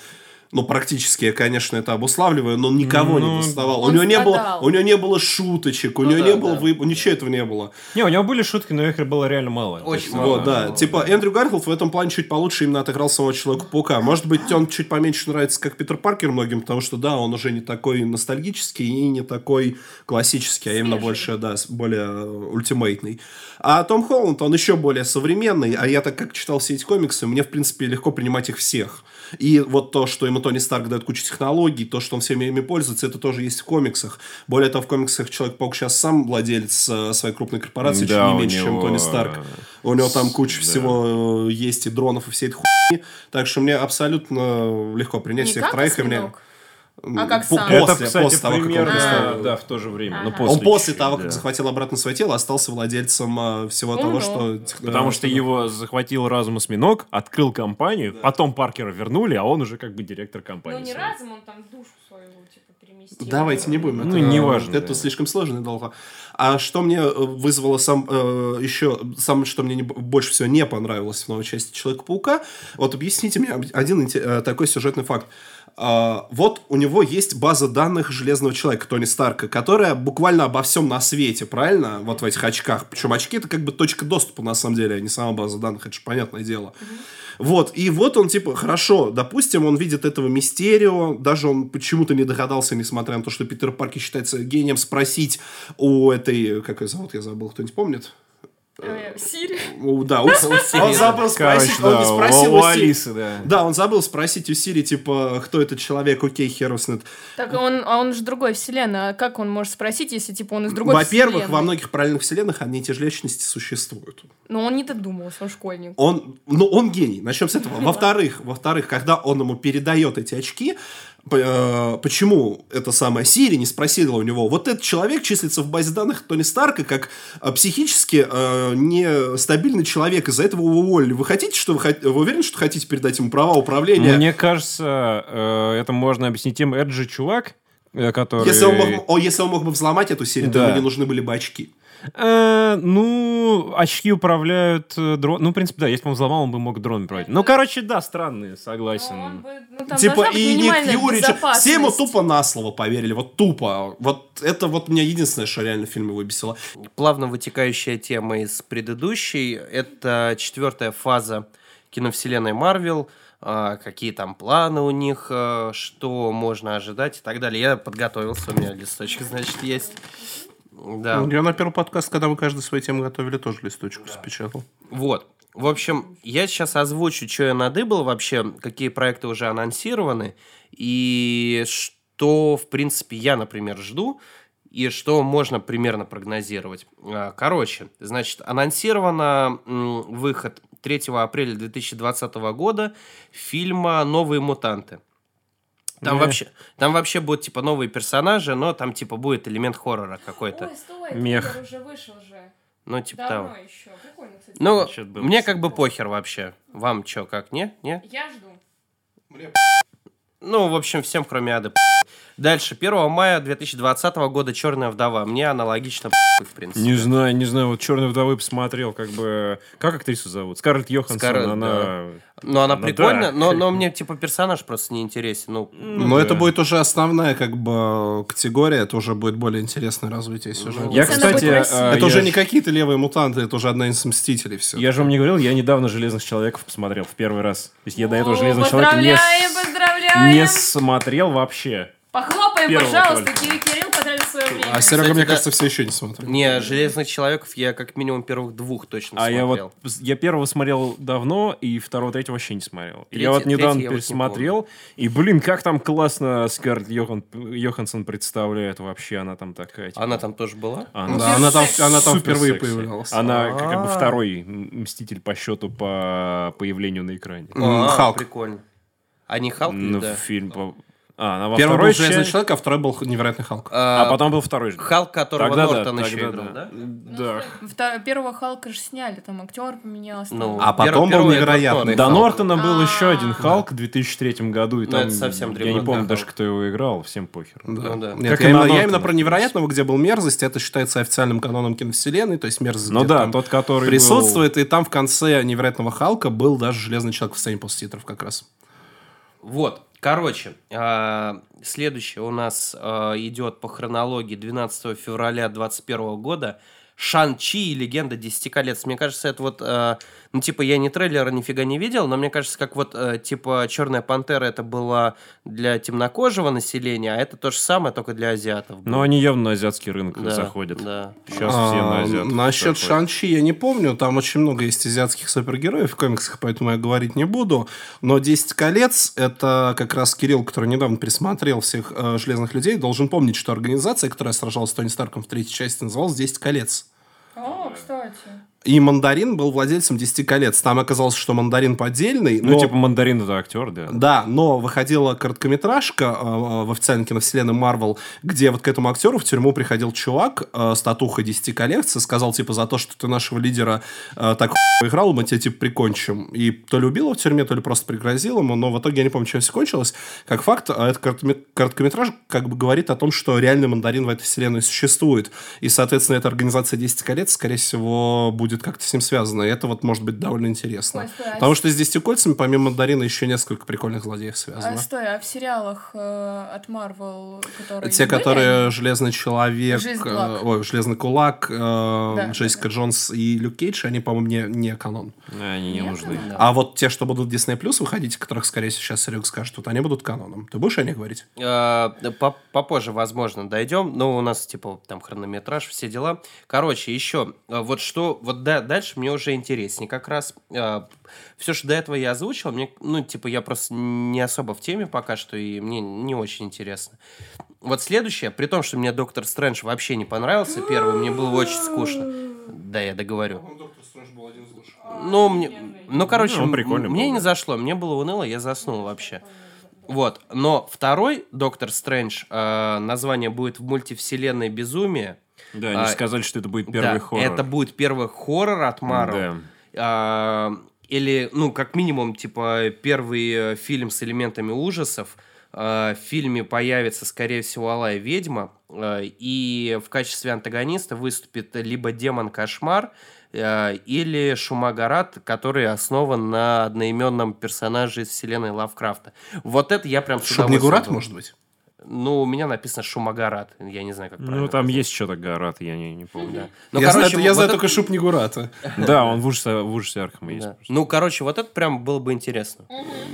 Ну, практически я, конечно, это обуславливаю, но он никого Ну, не доставал. У него, не было, у него не было шуточек, у Ну него да, не было да. выеб- ничего этого не было. Не, у него были шутки, но их было реально мало. Очень есть, мало. Вот, да. ну, типа, да. Эндрю Гарфилд в этом плане чуть получше именно отыграл самого Человека-паука. Может быть, он чуть поменьше нравится, как Питер Паркер многим, потому что, да, он уже не такой ностальгический и не такой классический, а именно больше, да, более ультимейтный. А Том Холланд, он еще более современный, а я так как читал все эти комиксы, мне, в принципе, легко принимать их всех. И вот то, что ему Тони Старк дает кучу технологий, то, что он всеми ими пользуется, это тоже есть в комиксах. Более того, в комиксах Человек-паук сейчас сам владелец э, своей крупной корпорации, чуть Да, не у меньше, чем него, Тони Старк. У него там куча да. всего э, есть и дронов, и всей этой хуйни. Так что мне абсолютно легко принять Не всех троих. и мне... а как сам. после- Это, кстати, после того, как он примерно, перестал- да, в то же время. Ну, Ага. после Он после чуть-чуть, того, как да. захватил обратно свое тело, остался владельцем э, всего Ну того, да. что... Потому что его захватил разум осьминог, открыл компанию, потом Паркера вернули, а он уже как бы директор Ну, компании. не своей. разум, он там душу свою, типа, переместил. Давайте не будем. Ну, это, неважно, Это да. слишком сложно и долго. А что мне э, вызвало сам э, еще, самое, что мне не- больше всего не понравилось в новой части Человека-паука, вот объясните мне один э, такой сюжетный факт. Вот у него есть база данных Железного Человека, Тони Старка, которая буквально обо всем на свете, правильно? Вот в этих очках. Причем очки это как бы точка доступа на самом деле, а не сама база данных, это же понятное дело. Вот, и вот он, типа, хорошо, допустим, он видит этого Мистерио, даже он почему-то не догадался, несмотря на то, что Питер Паркер считается гением, спросить у этой, как ее зовут, я забыл, кто-нибудь помнит? Э, Сири. У- да, у- [laughs] он забыл спросить, Короче, он да, не спросил у у Сири. Алисы, да. Да, он забыл спросить у Сири, типа, кто этот человек, окей, хер с ним. Так он, а он же другой вселенной. А как он может спросить, если типа он из другой Во-первых, во многих параллельных вселенных одни и те же личности существуют. Но он не додумался, он школьник. Он, ну, он гений. Начнем с этого. [laughs] Во-вторых, во-вторых, когда он ему передает эти очки, э, почему это самая Сири не спросила у него, вот этот человек числится в базе данных Тони Старка как э, психически э, нестабильный человек, из-за этого его уволили. Вы хотите, что вы, вы уверены, что хотите передать ему права управления? Мне кажется, э, это можно объяснить тем, это же чувак, э, который... Если он, мог, о, если он мог бы взломать эту серию, то Да. ему не нужны были бы очки. Э, ну, очки управляют э, дрон. Ну, в принципе, да, если бы он взломал, он бы мог дрон управлять. Ну, короче, да, странные, Ну, он согласен. бы- ну, там типа, и Ник чё- Все ему тупо на слово поверили, вот тупо. Вот это вот меня единственное, что реально в фильме выбесило. Плавно вытекающая тема из предыдущей. Это четвертая фаза киновселенной Марвел. А, Какие там планы у них, а, что можно ожидать и так далее. Я подготовился, у меня листочек, [laughs] значит, есть. Да. Я на первый подкаст, когда мы каждую свою тему готовили, тоже листочку спечатал. Вот. В общем, я сейчас озвучу, что я надыбал вообще, какие проекты уже анонсированы, и что, в принципе, я, например, жду, и что можно примерно прогнозировать. А, Короче, значит, анонсировано выход 3 апреля 2020 года фильма «Новые мутанты». Там, вообще, там вообще будут, типа, новые персонажи, но там, типа, будет элемент хоррора какой-то. Ой, стой, Мех. уже вышел же. Ну, типа того. Давно еще. Прикольно, кстати. Ну, было мне как бы похер вообще. Вам чё, как, не? Не? Я жду. Ну, в общем, всем, кроме Ады. Дальше, 1 мая 2020 года «Черная вдова». Мне аналогично, в принципе. Не знаю, не знаю, вот «Черной вдовы» посмотрел, как бы... Как актрису зовут? Скарлетт Йоханссон, Скарлетт, она... Но она Ну прикольная, да. но, но [laughs] мне, типа, персонаж просто не интересен. Ну, Но да. это будет уже основная как бы категория, это уже будет более интересное развитие сюжета. Я, она кстати, а, это я уже ж- не какие-то левые мутанты, это уже одна из Мстителей все. Я же вам не говорил, я недавно «Железных человеков» посмотрел в первый раз. То есть я до этого О, «Железных человеков» не, не смотрел вообще. Похлопаем, Первого пожалуйста. только. Кирилл, Кирилл потратил свое время. А Серега, Кстати, мне да. кажется, все еще не смотрел. не, «Железных человеков» я как минимум первых двух точно А я смотрел. вот, я первого смотрел давно, и второго, третьего вообще не смотрел. Третий- я вот недавно я вот не пересмотрел, и, блин, как там классно Скарлетт Йохан, Йоханссон представляет вообще, она там такая. типа, Она там тоже была? она Да, она там, она там впервые секси. появлялась. Она как, как бы А. второй мститель по счету по появлению на экране. А, Халк. прикольно. А не Халк? Ну, да? фильм по... А, она во Первый был Железный человек, а второй был невероятный Халк. А потом был второй же. Халк, которого Тогда да, Нортон еще тогда играл, да. да? Да. Втор- Первого Халка же сняли, там актер поменялся. Ну, А потом первый- был невероятный До Нортон. Нортона был А, еще один да. Халк в 2003 году, и Ну, там это совсем я не помню да, даже, кто его играл, всем похер. Ну да. Нет, Как я, именно, я Нортона. именно про невероятного, где был мерзость, это считается официальным каноном киновселенной, то есть мерзость Ну да, тот, который присутствует, и там в конце невероятного Халка был даже Железный человек в сцене после титров как раз. Вот, короче, а, следующее у нас а, идет по хронологии 12 февраля 2021 года. Шан-Чи и Легенда Десяти колец. Мне кажется, это вот, а, ну, типа, я ни трейлера нифига не видел, но мне кажется, как вот, а, типа, Черная Пантера это была для темнокожего населения, а это то же самое, только для азиатов. Но они явно на азиатский рынок Да, заходят. Да. Сейчас все на А, азиатов. Насчет. Шанчи я не помню, там очень много есть азиатских супергероев в комиксах, поэтому я говорить не буду. Но «Десять колец» — это как раз Кирилл, который недавно пересмотрел всех э, «Железных людей», должен помнить, что организация, которая сражалась с Тони Старком в третьей части, называлась «Десять колец». О, кстати. И Мандарин был владельцем «Десяти колец». Там оказалось, что Мандарин поддельный. Ну, но- типа Мандарин это актер, да. Да, но выходила короткометражка э, в официальной киновселенной Марвел, где вот к этому актеру в тюрьму приходил чувак э, с татухой 10 коллекций, сказал, типа, за то, что ты нашего лидера э, так играл, мы тебя, типа, прикончим. И то ли убил его в тюрьме, то ли просто пригрозил ему, но в итоге я не помню, чем все кончилось. Как факт, э, этот короткоме- короткометраж как бы говорит о том, что реальный мандарин в этой вселенной существует. И, соответственно, эта организация 10 колец, скорее всего, будет как-то с ним связана. И это вот может быть довольно интересно. Ой, стой, а Потому с- что с 10 кольцами, помимо мандарина, еще несколько прикольных злодеев связано. А, стой, а в сериалах э, от Марвел, которые Те, были, которые Железный человек, э, ой, Железный кулак, э, Да, Джессика Джонс и Люк Кейдж, они, по-моему, не, не канон. Они не Нет? нужны. А вот те, что будут в Disney Plus выходить, которых, скорее всего, сейчас Серега скажет, вот они будут каноном. Ты будешь о них говорить? А, по- Попозже, возможно, дойдем. Но у нас, типа, там хронометраж, все дела. Короче, еще, а, вот что, вот да- дальше мне уже интереснее. Как раз все, что до этого я озвучил, мне, ну, типа, я просто не особо в теме пока что, и мне не очень интересно. Вот следующее, при том, что мне Доктор Стрэндж вообще не понравился первый, мне было очень скучно. Да, я договорю. Ну, мне, ну, короче, Ну, он прикольный мне был, не да. зашло, мне было уныло, я заснул вообще. Вот, но второй Доктор Стрэндж, э, название будет в мультивселенной безумие. Да, они А, сказали, что это будет первый Да, хоррор. Это будет первый хоррор от Марвел. Да. А, или, ну, как минимум, типа, первый э, фильм с элементами ужасов. э, в фильме появится, скорее всего, Алая ведьма, э, и в качестве антагониста выступит либо демон Кошмар, э, или Шумагарат, который основан на одноименном персонаже из вселенной Лавкрафта. Вот это я прям с удовольствием Шубнигурат, может быть? Ну, у меня написано Шумагарат. Я не знаю, как Ну, правильно там произносится. есть что-то Гарат, я не, не помню. Да. Ну, я короче, знаю, я вот знаю это- только Шубнигурата. [laughs] Да, он в ужасе, в ужасе Архама есть. Да. Ну, короче, вот это прям было бы интересно.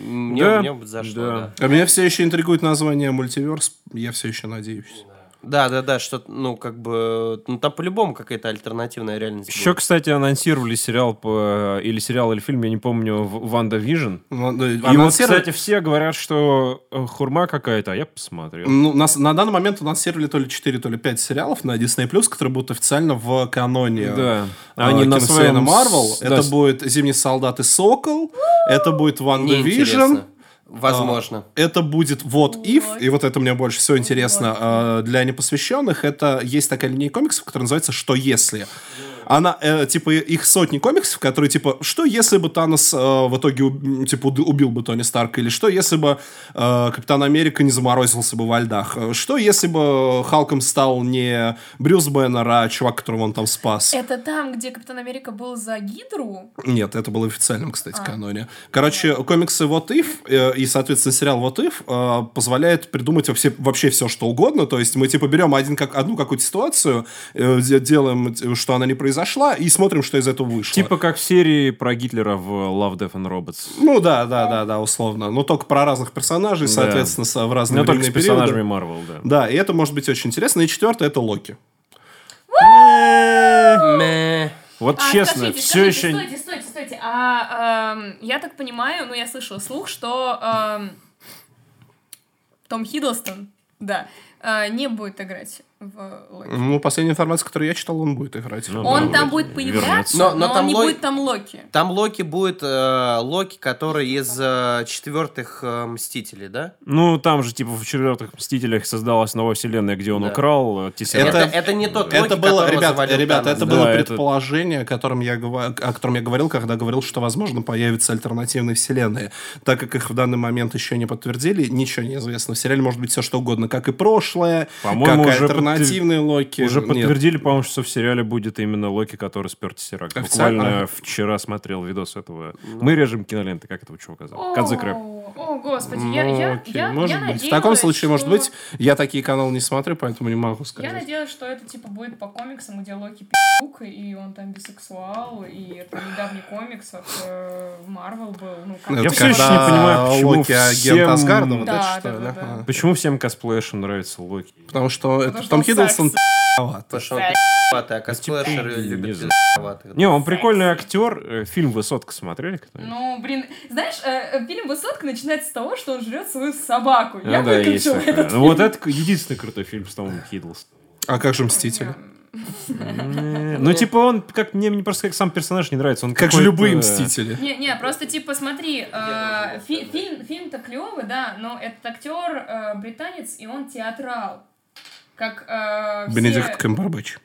Мне, Да, мне бы зашло, да. да. А меня все еще интригует название мультиверс. Я все еще надеюсь. Да, да, да, что, ну, как бы, ну, там по-любому какая-то альтернативная реальность. Еще, будет. кстати, анонсировали сериал по... или сериал, или фильм, я не помню, WandaVision. Да, И вот, анонсировали- кстати, все говорят, что э, хурма какая-то, а я посмотрел. Ну, нас, на данный момент анонсировали то ли 4, то ли 5 сериалов на Disney+, которые будут официально в каноне Да. а, Они на своем... Марвел. с- Это да, с- будет «Зимний солдат» и «Сокол», это будет «WandaVision», Неинтересно. Возможно. это будет вот if, и вот это мне больше всего интересно э, для непосвященных. Это есть такая линия комиксов, которая называется «Что если?». Она, э, типа, их сотни комиксов, которые, типа, что если бы Танос э, в итоге, уб- типа, убил бы Тони Старка, или что если бы э, Капитан Америка не заморозился бы во льдах, Э, что если бы Халком стал не Брюс Бэннер, а чувак, которого он там спас. Это там, где Капитан Америка был за Гидру? Нет, это было в официальном, кстати, А. каноне. Короче, комиксы What If э, и, соответственно, сериал What If э, позволяет придумать вообще, вообще все, что угодно. То есть мы, типа, берем один, как, одну какую-то ситуацию, э, де- делаем, э, что она не произошла, и смотрим, что из этого вышло. Типа как в серии про Гитлера в Love, Death and Robots. Ну да, да, да, да, условно. Но только про разных персонажей, Да. соответственно, со- в разные Ну, только с персонажами Марвел, да. Да, и это может быть очень интересно. И четвертое это Локи. Вот А, честно, скажите, все скажите, еще... Стойте, стойте, стойте. А эм, я так понимаю, ну я слышала слух, что эм, Том Хиддлстон, да, э, не будет играть в Локи. Ну, последняя информация, которую я читал, он будет играть. Ну, Он да, там будет появляться, но, Но- но он там не Ло- будет там Локи. Там Локи будет э, Локи, который из э, четвертых э, Мстителей, да? Ну, там же, типа, в «Четвертых Мстителях» создалась новая вселенная, где он Да. украл э, Тессеракт. Это, Это- это не тот Локи, Это было, ребят, ребята, это Да, было это- предположение, о котором, я, о котором я говорил, когда говорил, что, возможно, появятся альтернативные вселенные. Так как их в данный момент еще не подтвердили, ничего не известно. В сериале может быть все что угодно, как и прошлое, По-моему, как и уже альтернативные Локи. Уже Нет. подтвердили, по-моему, что в сериале будет именно Локи, который спер Тессеракт. Официально? Буквально вчера смотрел видос этого. Мы режем киноленты, как этого чувака зовут? Кадзек Рэп. О, господи, я, Ну, я, окей, я, может я быть. В таком случае, может быть, я такие каналы не смотрю, поэтому не могу Я сказать. надеялась, что это типа будет по комиксам, где Локи пи***ук, и он там бисексуал, и это недавний комикс от э, Марвел был. Ну, как Это Я всё еще не понимаю, почему Локи агент всем- Асгарда, вот Да, это да, что да, да. Ага. Почему всем косплеершам нравится Локи? Потому что это Потому что Том он Хиддлстон секс. пи***оват. Потому что он Да. пи***ватый, а типа, не любят знаю. пи***ватых. Не, он прикольный актер. Э, Фильм «Высотка» смотрели кто-нибудь? Ну, блин, знаешь, э, э, фильм «Высотка» начинается с того, что он жрет свою собаку. А, Я да, есть выключила этот Ну, вот это единственный крутой фильм с Томом Хиддлстоном. А как же Мстители? Ну, типа, он, как мне, просто как сам персонаж не нравится. Он Как же любые Мстители. Не, не, просто типа смотри, фи- фильм, фильм-то клевый, да, но этот актер британец и он театрал. Как э, все- Бенедикт Камбербэтч.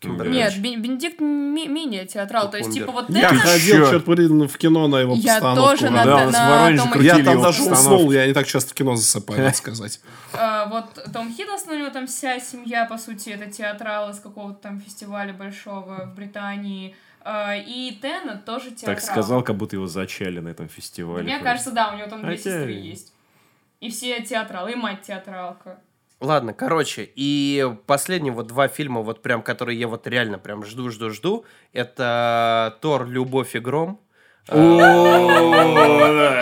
Кимбербэтч. Нет, Бен- Бенедикт ми- менее театрал, то есть типа вот Я это... ходил, черт подери, в кино на его Я постановку. тоже на- Да, на Тома крутили Я там даже постановки. уснул, я не так часто в кино засыпаю, надо сказать. Э, вот Том Хиддлстон, у него там вся семья, по сути, это театрал из какого-то там фестиваля большого в Британии. Э, и Теннет тоже театрал. Так сказал, как будто его зачали на этом фестивале. Мне кажется, да, у него там две сестры есть. И все театралы, и мать театралка. Ладно, короче, и последние вот два фильма, вот прям, которые я вот реально прям жду, жду, жду, это Тор, Любовь и Гром.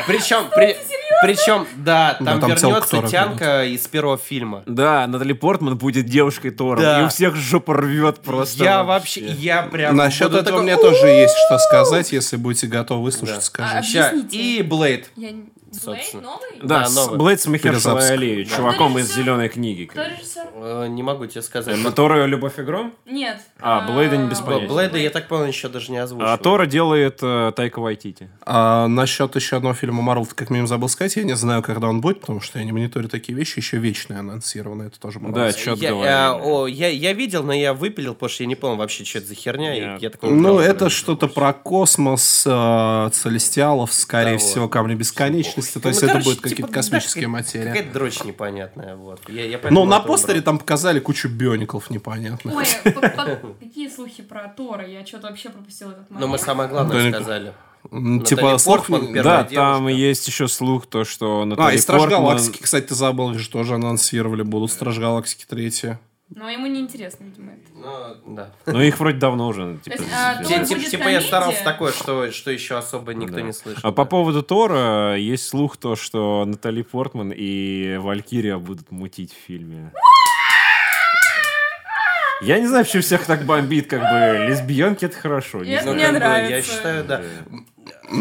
Причем, при- причем, да, там вернется тянка из первого фильма. Да, Натали Портман будет девушкой Тора. Да. И у всех жопа рвет просто. Я вообще, я прям... Насчет этого такой, мне тоже есть что сказать, если будете готовы выслушать, Да. скажите. А. И Блейд. Я... Собственно. новый? Да, Да, с новый. Блейд с Перезапуск. Аллеей, Да. чуваком Кто из режиссер? зеленой книги. Кто режиссер? Э, Не могу тебе сказать. На Тора «Любовь и гром»? Нет. А, Блейда не без Б- понятия. Блейда, я так понял, еще даже не озвучил. А Тора делает э, Тайка Вайтити. А насчет еще одного фильма Марвел, как минимум забыл сказать, я не знаю, когда он будет, потому что я не мониторю такие вещи, еще вечные анонсированы, это тоже Да, что-то я, говорили. э, о, я, я видел, но я выпилил, потому что я не понял вообще, что это за херня. и Я я такой, Ну, «Правда, это блин». что-то про космос, э, целестиалов, скорее Да, всего, камни бесконечности, смысле, то есть Ну, это короче, будет какие-то типа, да, космические какая- материи. Какая-то дрочь непонятная, вот. Я, я Ну, на постере убрал. там показали кучу биониклов непонятных. Ой, [laughs] какие слухи про Тора? Я что-то вообще пропустила этот момент. Но мы самое главное Да, сказали. Типа, слух... Да, девушка. там есть еще слух, то, что А, Натали и Страж Портман- Галактики, кстати, ты забыл, же тоже анонсировали, будут Страж Галактики третьи. Но ему не интересно, видимо, это. Ну, да. Ну, их вроде давно уже. Типа, а, Типа, типа я старался такое, что, что еще особо никто Да. не слышал. А по поводу Тора есть слух то, что Натали Портман и Валькирия будут мутить в фильме. Я не знаю, почему всех так бомбит, как бы лесбиянки это хорошо. не Это знаю. мне бы, Я нравится. считаю, да.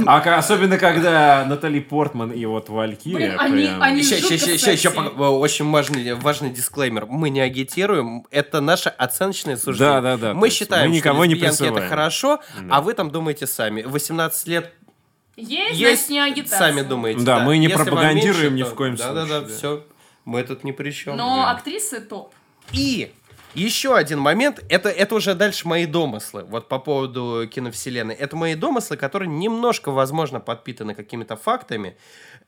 А особенно когда Натали Портман и вот Валькирия. Блин, они- прям- они- Ща- ща- ща- пог- очень важный, важный дисклеймер. Мы не агитируем, это наше оценочное суждение. Да, да, да, Мы считаем, мы никого что не это хорошо, Да. а вы там думаете сами. 18 лет Есть, есть, не агитация. сами думаете. Да, мы не Если пропагандируем меньше, ни то- в коем да, Да, случае, да, да. все. Мы тут ни при чем. Но актрисы топ. И еще один момент, это, это уже дальше мои домыслы, вот по поводу киновселенной. Это мои домыслы, которые немножко, возможно, подпитаны какими-то фактами.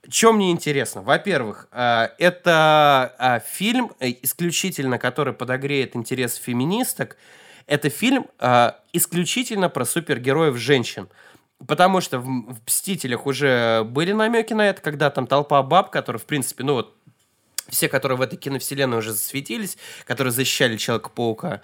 Чем мне интересно? Во-первых, э, это э, фильм, э, исключительно который подогреет интерес феминисток. Это фильм исключительно про супергероев женщин. Потому что в «Мстителях» уже были намеки на это, когда там толпа баб, которые, в принципе, ну вот, все, которые в этой киновселенной уже засветились, которые защищали Человека-паука.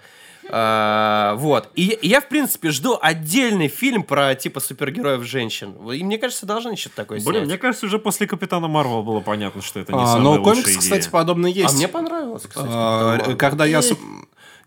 А, вот. И, и я, в принципе, жду отдельный фильм про, типа, супергероев женщин. И мне кажется, должны что-то такое Блин, снять. мне кажется, уже после Капитана Марвела было понятно, что это не А, самая но лучшая комикс, идея. кстати, подобно А есть. мне понравилось, кстати. А, Когда я, Марвел. с-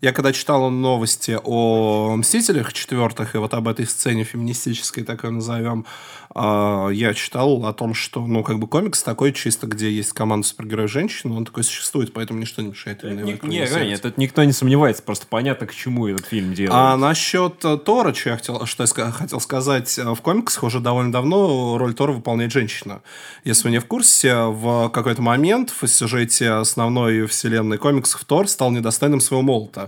я когда читал новости о Мстителях четвертых, и вот об этой сцене феминистической, так ее назовем, а, я читал о том, что, ну, как бы комикс такой чисто, где есть команда супергероев женщин, он такой существует, поэтому ничто не мешает именно его Не, нет, тут никто не сомневается, просто понятно, к чему этот фильм делает. А насчет э, Тора, что я хотел, что я хотел сказать, э, в комиксах уже довольно давно роль Тора выполняет женщина. Если вы не в курсе, в какой-то момент в сюжете основной вселенной комиксов Тор стал недостойным своего молота.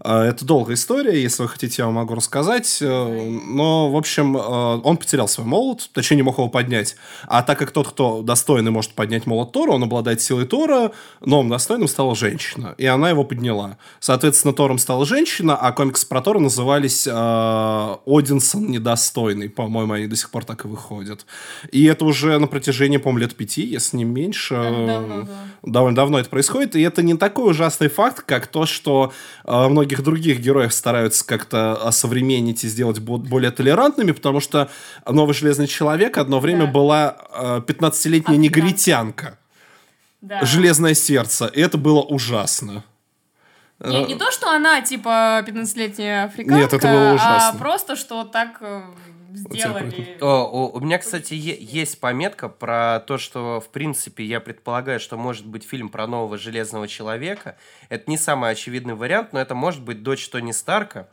Это долгая история, если вы хотите, я вам могу рассказать. Э, Но, в общем, э, он потерял свой молот, точнее, не мог его поднять. А так как тот, кто достойный может поднять молот Тора, он обладает силой Тора, новым достойным стала женщина. И она его подняла. Соответственно, Тором стала женщина, а комиксы про Тора назывались э, Одинсон недостойный. По-моему, они до сих пор так и выходят. И это уже на протяжении, по-моему, лет пяти, если не меньше. Давно, да. Довольно давно это происходит, и это не такой ужасный факт, как то, что э, многих других героев стараются как-то осовременить и сделать бо- более толерантными, потому что новый Железный Человек одно время Да. была э, 15-летняя Африканка. негритянка, Да. Железное сердце, и это было ужасно. Не, не то, что она, типа, 15-летняя африканка, Нет, это было а ужасно. просто, что так э, сделали. О, у, у меня, кстати, е- есть пометка про то, что, в принципе, я предполагаю, что может быть фильм про нового Железного Человека. Это не самый очевидный вариант, но это может быть дочь Тони Старка.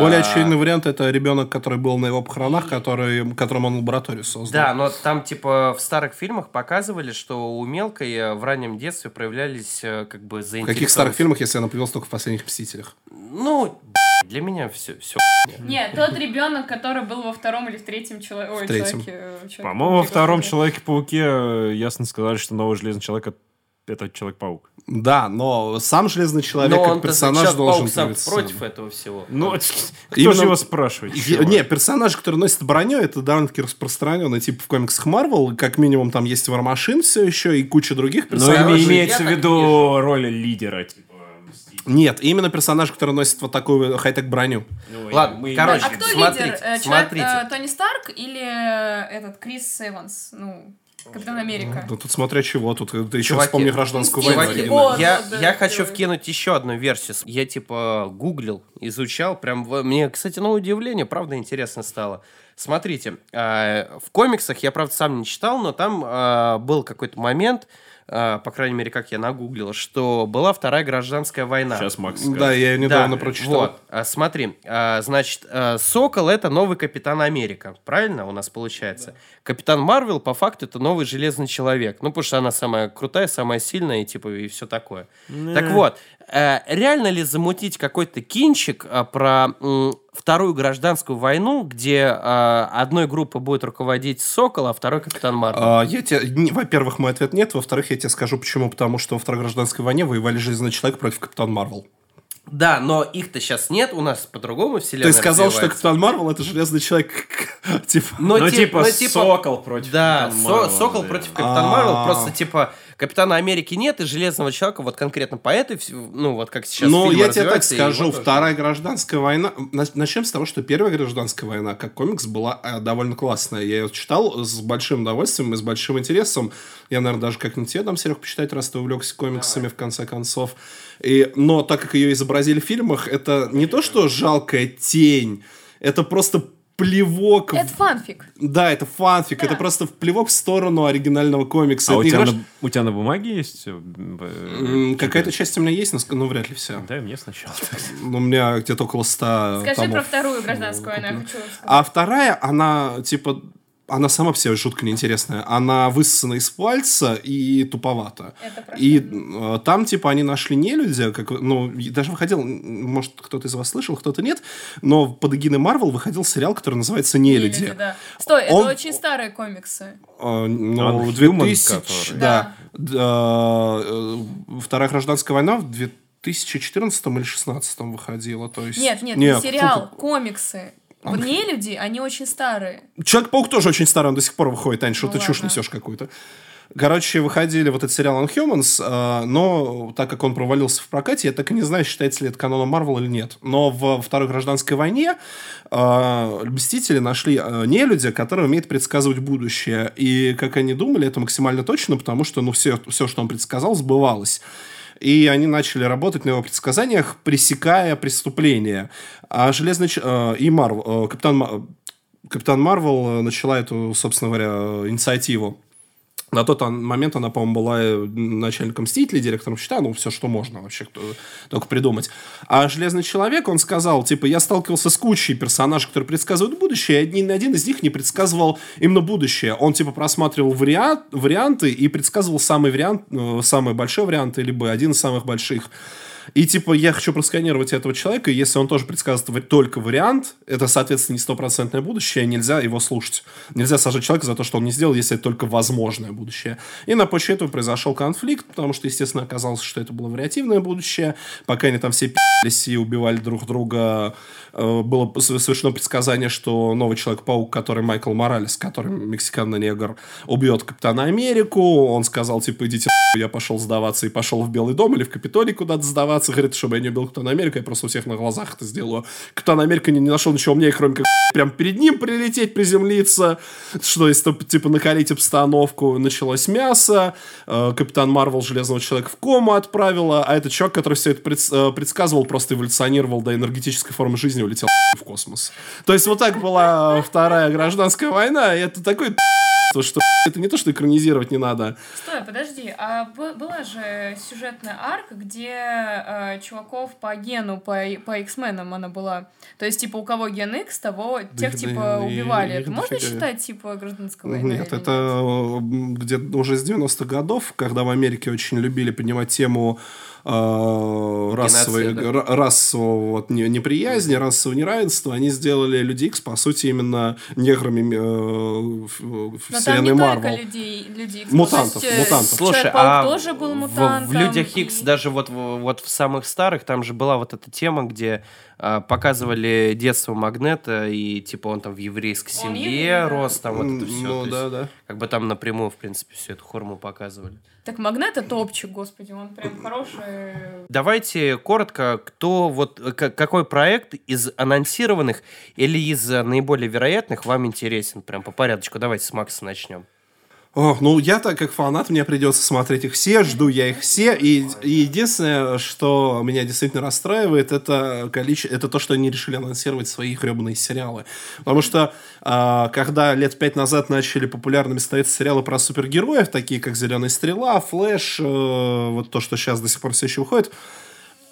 Более А. очевидный вариант это ребенок, который был на его похоронах, который, которым он лабораторию создал. Да, но там, типа, в старых фильмах показывали, что у мелкой э, в раннем детстве проявлялись, э, как бы, В заинтересованность. каких старых фильмах, если она появилась только в последних Мстителях? Ну, для меня все, все. Нет, тот ребенок, который был во втором или в третьем чело- ой, третьем. человеке. э, По-моему, во втором. Человеке-пауке э, ясно сказали, что новый Железный Человек — это Человек-паук. Да, но сам Железный Человек Но как он персонаж должен сам появиться против этого всего. Ну, кто Именно- же его спрашивает? Е- чувак? Не, персонаж, который носит броню, это довольно-таки распространенный тип в комиксах Марвел. Как минимум там есть Вармашин все еще и куча других Но персонажей. Име- имеется в виду роль лидера, типа, Мстителя. Нет, именно персонаж, который носит вот такую хай-тек броню. Ну, Ладно, мы- короче, А кто смотрите, лидер? Э, человек, смотрите. э, Тони Старк или э, этот Крис Эванс? Ну, Капитан Америка. Да тут смотря чего, тут ты еще Чуваки, вспомни гражданскую войну. Чуваки, оригинальную. о, я, да, я да, хочу да. вкинуть еще одну версию. Я типа гуглил, изучал, прям мне, кстати, на удивление, правда, интересно стало. Смотрите, э, в комиксах я, правда, сам не читал, но там э, был какой-то момент, э, по крайней мере, как я нагуглил, что была Вторая гражданская война. Сейчас Макс Да, скажет. я ее недавно Да, прочитал. Вот, а, смотри, а, значит, а, Сокол это новый Капитан Америка, правильно у нас получается? Капитан Марвел, по факту, это новый Железный Человек. Ну, потому что она самая крутая, самая сильная, и типа, и все такое. Так вот, реально ли замутить какой-то кинчик э, про вторую гражданскую войну, где э, одной группой будет руководить Сокол, а второй Капитан Марвел? А, я тебе, во-первых, мой ответ нет. Во-вторых, я тебе скажу почему. Потому что во Второй гражданской войне воевали Железный Человек против Капитан Марвел. Да, но их-то сейчас нет, у нас по-другому вселенная есть сказал, что. Капитан Марвел это Железный Человек. [laughs] Типа... Но Ну, ти- типа, типа- Сокол против Да, Капитана Со- Марвела, Сокол против Капитана Марвел, А. просто типа Капитана Америки нет, и Железного Человека вот конкретно по этой, ну вот как сейчас Ну, фильмы я тебе так скажу, его тоже. Вторая гражданская война... на- Начнем с того, что Первая гражданская война, как комикс, была э, довольно классная. Я ее читал с большим удовольствием и с большим интересом. Я, наверное, даже как-нибудь тебе дам, Серег, почитать, раз ты увлекся комиксами, в конце концов. И, но так как ее изобразили в фильмах, это не то, что жалкая тень, это просто плевок... Это фанфик. Да, это фанфик, Да. это просто плевок в сторону оригинального комикса. А Это у тебя, игра, на, у тебя на бумаге есть? э, э, Какая-то часть у меня есть, но ну, вряд ли вся. Дай мне сначала. [laughs] Ну, У меня где-то около 100 Скажи томов. про вторую гражданскую войну, я хочу сказать. А вторая, она, типа, она сама по себе жутко неинтересная. Она высосана из пальца и туповата. И э, там, типа, они нашли нелюдя, как, ну, даже выходил, может, кто-то из вас слышал, кто-то нет, но под эгидой Марвел выходил сериал, который называется «Нелюди». Нелюди, да. Стой, Он- это очень старые комиксы. Э, ну, Он 2000, Human, который. да. Да, э, Вторая гражданская война в 2014 или 2016 выходила. То есть... Нет, нет, Нет, не сериал, фу, комиксы. В Нелюди, они очень старые. Человек-паук тоже очень старый, он до сих пор выходит, Ань, что Ну ты чушь ладно. несешь какую-то. Короче, выходили вот этот сериал Unhumans, э, но так как он провалился в прокате, я так и не знаю, считается ли это каноном Марвел или нет. Но в Второй гражданской войне э, Мстители нашли э, нелюдя, который умеет предсказывать будущее. И, как они думали, это максимально точно, потому что ну, все, все, что он предсказал, сбывалось. И они начали работать на его предсказаниях, пресекая преступления. А Железный... Э, и Марвел... э, Капитан... Ма- Капитан Марвел э, начала эту, собственно говоря, э, инициативу. На тот момент она, по-моему, была э, начальником Мстителей, директором щита, ну, все, что можно вообще кто- только придумать. А Железный Человек, он сказал, типа, я сталкивался с кучей персонажей, которые предсказывают будущее, и ни один из них не предсказывал именно будущее. Он, типа, просматривал вариант, варианты и предсказывал самый вариант, э, самый большой вариант, либо один из самых больших. И, типа, я хочу просканировать этого человека, и если он тоже предсказывает ва- только вариант, это, соответственно, не стопроцентное будущее, нельзя его слушать. Нельзя сажать человека за то, что он не сделал, если это только возможное будущее. И на почве этого произошел конфликт, потому что, естественно, оказалось, что это было вариативное будущее. Пока они там все пи***лись и убивали друг друга, э, было совершено предсказание, что новый Человек-паук, который Майкл Моралес, который мексикано-негр, убьет Капитана Америку. Он сказал, типа, идите я пошел сдаваться и пошел в Белый дом или в Капитолий куда-то сдаваться. Говорит, чтобы я не убил Капитана Америка, я просто у всех на глазах это сделаю. Капитан Америка не, не нашел ничего умнее, кроме как прям перед ним прилететь, приземлиться, что если типа накалить обстановку, началось мясо, э, Капитан Марвел Железного Человека в кому отправила, а этот человек, который все это предс- э, предсказывал, просто эволюционировал до энергетической формы жизни и улетел в космос. То есть вот так была Вторая гражданская война, и это такой то, что это не то, что экранизировать не надо. Стой, подожди, а была же сюжетная арка, где э, чуваков по гену, по, по X-менам она была. То есть, типа, у кого ген X, того тех, их типа, да- и- убивали. их Это можно дофига. считать, типа, гражданской войной? Нет, это э, где уже с 90-х годов, когда в Америке очень любили поднимать тему э, расовой, расового вот, не- неприязни, расового неравенства, они сделали Людей Икс, по сути, именно неграми э, в, в вселенной не Марвел. людей, людей X, Мутантов, то есть, мутантов. Слушай, а тоже был в- мутантом. в, Людях и- Икс, даже вот, в- вот в самых старых, там же была вот эта тема, где показывали детство Магнета, и типа он там в еврейской Он семье еврей, да. рос, там вот это все. Ну, да, да. Как бы там напрямую, в принципе, всю эту форму показывали. Так Магнета топчик, господи, он прям хороший. Давайте коротко, кто вот к- какой проект из анонсированных или из э, наиболее вероятных вам интересен? Прям по порядочку. Давайте с Макса начнем. О, ну, я так как фанат, мне придется смотреть их все, жду я их все. И, и единственное, что меня действительно расстраивает, это, количество, это то, что они решили анонсировать свои гребаные сериалы. Потому что, а, когда лет пять назад начали популярными становиться сериалы про супергероев, такие как «Зеленая стрела», «Флэш», э, вот то, что сейчас до сих пор все еще выходит,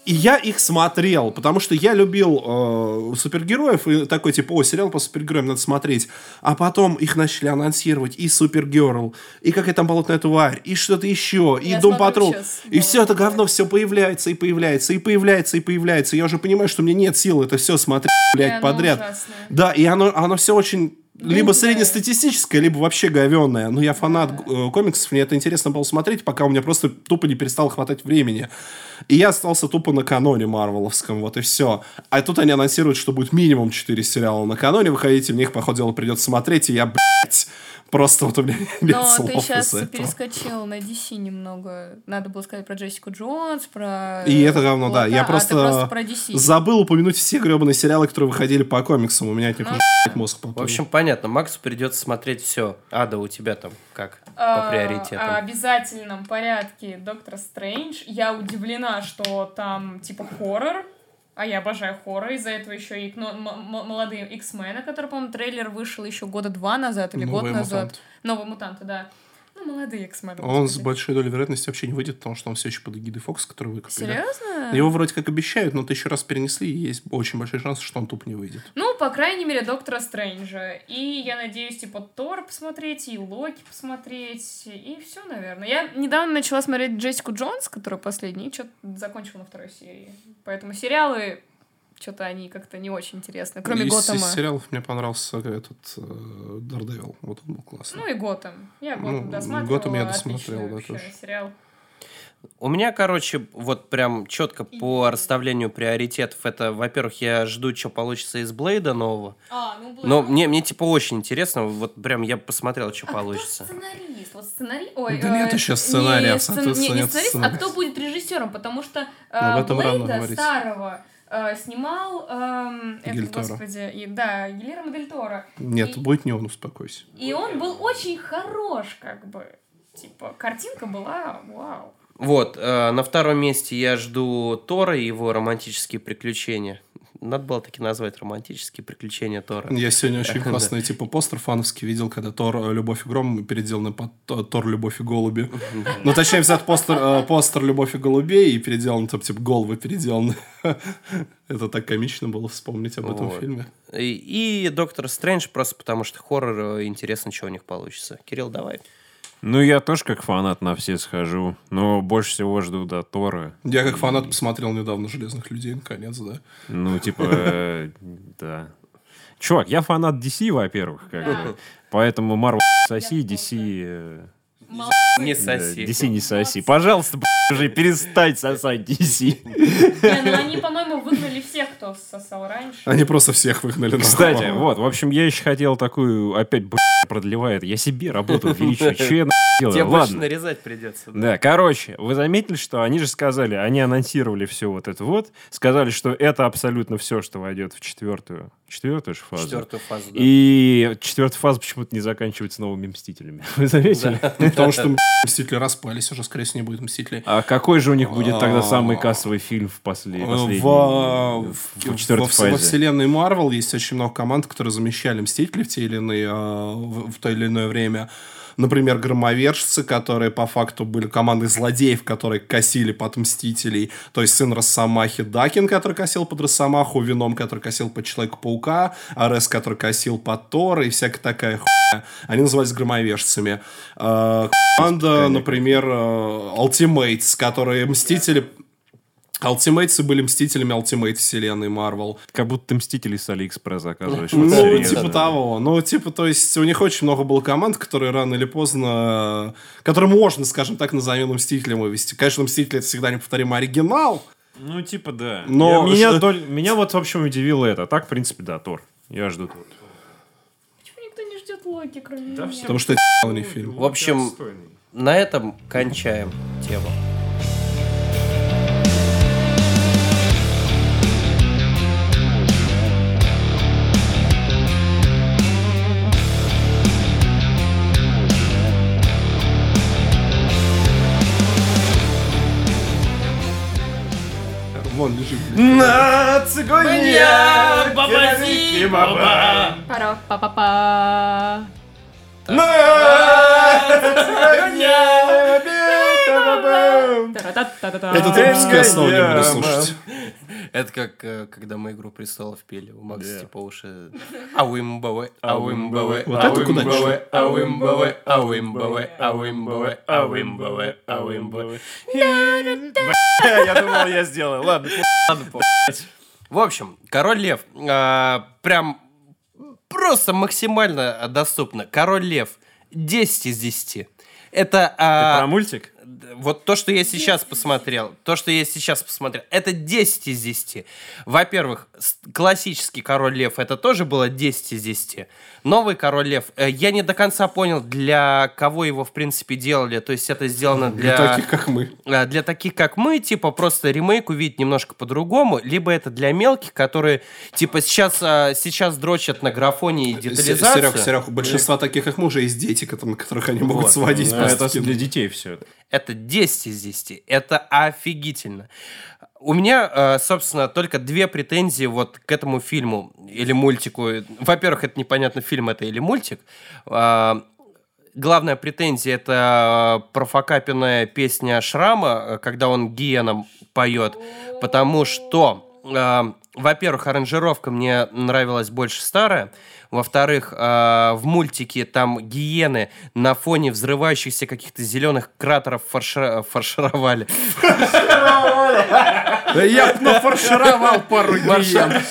И я их смотрел, потому что я любил э, супергероев, и такой, типа, о, сериал по супергероям надо смотреть. А потом их начали анонсировать, и Супергерл, и какая там болотная тварь, и что-то еще, и Я Дом Патрул. И все это «Болотную говно все появляется, и появляется, и появляется, и появляется. Я уже понимаю, что мне нет сил это все смотреть, блядь, подряд. ужасное. Да, и оно, оно все очень либо Нудное. среднестатистическое, либо вообще говенное. Но я фанат э, комиксов, мне это интересно было смотреть, пока у меня просто тупо не перестало хватать времени. И я остался тупо на каноне марвеловском, вот и все. А тут они анонсируют, что будет минимум 4 сериала на каноне выходить, и мне их, по ходу дела, придется смотреть, и я, блядь, просто вот у меня [laughs] нет Но слов ты сейчас перескочил на DC немного. Надо было сказать про Джессику Джонс, про... И это говно, да. Я а просто, просто про DC. забыл упомянуть все гребаные сериалы, которые выходили по комиксам. У меня от них Ну. [laughs] мозг поплыл. В общем, понятно, Максу придется смотреть все. Ада, у тебя там как по приоритетам? а, обязательном порядке Доктор Стрэндж. Я удивлена, что там типа хоррор. А я обожаю хоррор. Из-за этого еще и ну, молодые X-мены, который, по-моему, трейлер вышел еще года два назад или год Новые назад. мутанты. Новые мутанты, да. Ну, молодые X-мены. Он с большой долей вероятности вообще не выйдет, потому что он все еще под эгидой Фокс, который выкупили. Серьезно? Его вроде как обещают, но тысячу раз перенесли, и есть очень большой шанс, что он тупо не выйдет. Ну, по крайней мере, Доктора Стрэнджа. И я надеюсь, типа, Тор посмотреть, и Локи посмотреть, и все, наверное. Я недавно начала смотреть Джессику Джонс, которая последняя, и что-то закончила на второй серии. Поэтому сериалы, что-то они как-то не очень интересны, кроме из, Готэма. из сериалов мне понравился этот э. Вот он был классный. Ну и Готэм. Я Готэм Ну, досматривала. Готэм я досмотрел, да, тоже. сериал. У меня, короче, вот прям четко по расставлению приоритетов. Это, во-первых, я жду, что получится из Блейда нового. А, ну, Но мне, мне типа очень интересно. Вот прям я посмотрел, что А получится. кто сценарист? Вот сценарий... Ой, Да нет э, еще сценария, не сцен- не, не нет сценарист, сценария. а кто будет режиссером? Потому что э, Ну, Блейда старого э, снимал... эм, это, господи, и- да, Гильермо Дель Торо. Нет, И- будет не он, успокойся. И он был очень хорош, как бы. Типа, картинка была вау. Вот, э, на втором месте я жду Тора и его романтические приключения. Надо было таки назвать романтические приключения Тора. Я сегодня очень [laughs] классный типа постер фановский видел, когда Тор э, «Любовь и гром» переделанный под Тор «Любовь и голуби». Ну, точнее, взят постер, э, постер «Любовь и голубей» и переделан, там, типа, головы переделаны. [laughs] Это так комично было вспомнить об этом фильме. И, и Доктор Стрэндж просто потому, что хоррор, э, интересно, что у них получится. Кирилл, давай. Ну, я тоже как фанат на все схожу, но больше всего жду до Тора. Я как фанат посмотрел недавно «Железных людей», наконец, да. Ну, типа, э, да. Чувак, я фанат DC, во-первых, как бы. Поэтому Marvel соси, DC... Не соси. DC не соси. Пожалуйста, уже перестать сосать DC. Не, ну они, по-моему, выгнали всех, кто сосал раньше. Они просто всех выгнали. Кстати, вот, в общем, я еще хотел такую, опять, продлевает. Я себе работу увеличиваю. Че я нахуй Тебе делаю? больше Ладно. нарезать придется. да. Да, короче, вы заметили, что они же сказали, они анонсировали все вот это вот, сказали, что это абсолютно все, что войдет в четвертую, четвертую же фазу. Четвертую фазу. да. И четвертая фаза почему-то не заканчивается новыми Мстителями. [laughs] Вы заметили? Потому что Мстители распались, уже, скорее всего, не будет Мстителей. А какой же у них будет тогда самый кассовый фильм в В, последней, во, во вселенной Марвел есть очень много команд, которые замещали Мстители в те или иные, а, в то или иное время. Например, Громовержцы, которые по факту были командой злодеев, которые косили под Мстителей. То есть сын Росомахи Дакин, который косил под Росомаху, Вином, который косил под Человека-паука, Арес, который косил под Тора и всякая такая хуйня. Они назывались Громовержцами. А, Команда, например, Ultimates, которые Мстители... Ultimates ы были мстителями Ultimate вселенной Марвел. Как будто Мстители с Алиэкспресс заказываешь. Ну, Вот серьезно. типа того. Ну, типа, то есть, у них очень много было команд, которые рано или поздно... Которые можно, скажем так, на замену Мстителям вывести. Конечно, Мстители — это всегда неповторимый оригинал. Ну, типа, да. Но Я- меня, что- доль- меня вот, в общем, удивило это. Так, в принципе, да, Тор. Я жду Тор. Почему никто не ждет Локи, кроме Да меня? все. Потому что это ебаный фильм. В общем, на этом кончаем тему. Вон лежит. На цигуне! Пара па па па На! Та-ра-та-та-та-та. Этот выпуск я снова не буду слушать. Это как э, когда мы «Игру престолов» пели. У Макса типа уши... Это куда ауимбаве, ауимбаве, ауимбаве, ауимбаве, ауимбаве, ауимбаве. Я думал, я сделаю. Ладно, В общем, Король Лев. а, Прям просто максимально доступно. Король Лев. 10 из 10. Это... а, про мультик? Вот то, что я сейчас посмотрел, то, что я сейчас посмотрел, это 10 из 10. Во-первых, классический Король Лев, это тоже было 10 из 10. Новый Король Лев, э, я не до конца понял, для кого его, в принципе, делали. То есть это сделано для... Для таких, как мы. А, Для таких, как мы, типа, просто ремейк увидеть немножко по-другому, либо это для мелких, которые, типа, сейчас, а, сейчас дрочат на графоне и детализацию. Серег, Серег, у большинства таких, как мы, уже есть дети, которых они могут Вот. сводить Ну, просто Это для детей все. Это 10 из 10. Это офигительно. У меня, э, собственно, только две претензии вот к этому фильму или мультику. Во-первых, это непонятно, фильм это или мультик. А, Главная претензия это профокапенная песня Шрама, э, когда он гиеном поет, потому что, э, во-первых, аранжировка мне нравилась больше старая, во-вторых, э, в мультике там гиены на фоне взрывающихся каких-то зеленых кратеров фаршира- фаршировали. Я бы нафаршировал пару гиен.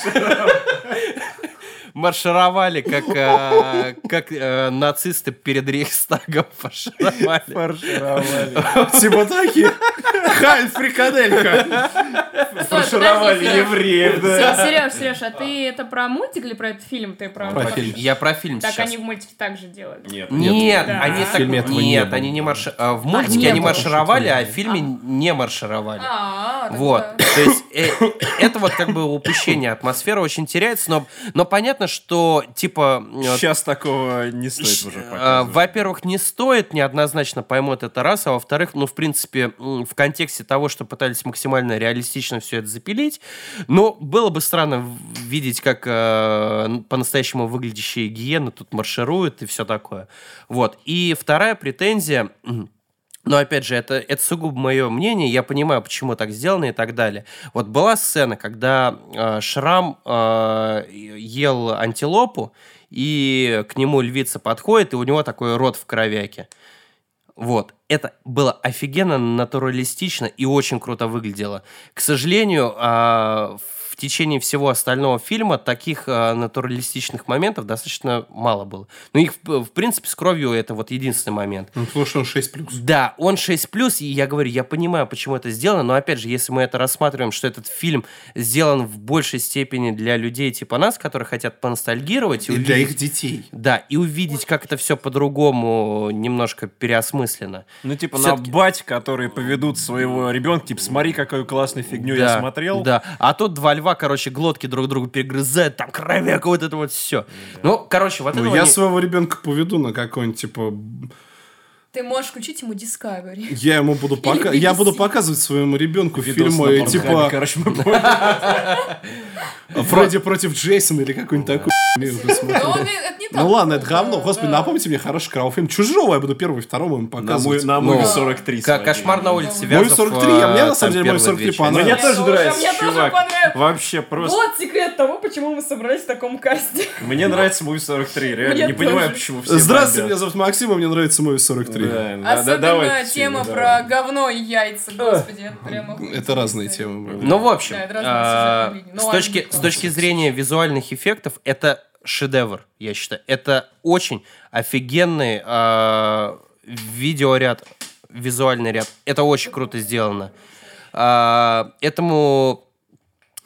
Маршировали, как, э, [laughs] как э, нацисты перед Рейхстагом [laughs] фаршировали. [laughs] Типа такие. Хайль фрикаделька. Фаршировали евреев, Сереж, Сереж, а ты это про мультик или про этот фильм? Ты про, Про фильм. Я про фильм Так они в мультике также делают. Нет. Нет, Да. они так... этого не Нет, они не марш... а, В мультике они маршировали, а в фильме не маршировали. А, Вот, то есть э, это вот как бы упущение, атмосфера очень теряется, но, но понятно, что типа... э, Сейчас такого не стоит уже Э, показывать. Во-первых, не стоит, неоднозначно поймут это раз, а во-вторых, ну, в принципе, в контексте того, что пытались максимально реалистично все это запилить, но было бы странно видеть, как э, по-настоящему выглядящие гиены тут маршируют и все такое. Вот. И вторая претензия... но опять же, это, это сугубо мое мнение, я понимаю, почему так сделано и так далее. Вот была сцена, когда э, Шрам э, ел антилопу, и к нему львица подходит, и у него такой рот в кровяке. Вот. Это было офигенно натуралистично и очень круто выглядело. К сожалению, а, в течение всего остального фильма таких а, натуралистичных моментов достаточно мало было. Но их, в в принципе, с кровью это вот единственный момент. Ну, потому что он 6 плюс. Да, он 6+, и я говорю, я понимаю, почему это сделано, но опять же, если мы это рассматриваем, что этот фильм сделан в большей степени для людей типа нас, которые хотят поностальгировать и, И для увидеть- их детей. Да, и увидеть, как это все по-другому немножко переосмысленно. Ну, типа, на бать, которые поведут своего ребенка, типа, смотри, какую классную фигню да, я смотрел. Да, а тут два льва, короче, глотки друг другу перегрызают, там кровяка, вот это вот все. Ну, короче, вот Ну, этого я своего ребенка поведу на какой-нибудь, типа... Ты можешь включить ему Discovery. Я ему буду пока... Я буду показывать своему ребенку Видос фильмы, типа Короче, мы. Фредди против Джейсона или какой-нибудь такой. Так Ну ладно, это говно. Господи, напомните мне хороший кровофильм. Чужого я буду первый, второму им мой- показывать. На Ну, мой 43 Ка- свои. Кошмар на улице Мой Вязов. 43, а мне, на самом деле, первый 43 вечер. понравился. Мне тоже нравится, мне тоже чувак. понравилось. Вообще просто. Вот секрет того, почему мы собрались в таком касте. Мне нравится мой 43, реально. Не понимаю, почему все Здравствуйте, меня зовут Максим, а мне нравится мой 43. Да, да, да, Особенно давайте, тема Сеня, про давай. говно и яйца, господи. это прямо Это разные темы. бро. Ну, в общем, Да, а. Ну, точки, с точки зрения визуальных эффектов, это шедевр, я считаю. Это очень офигенный а, видеоряд, визуальный ряд. Это очень круто сделано. А, этому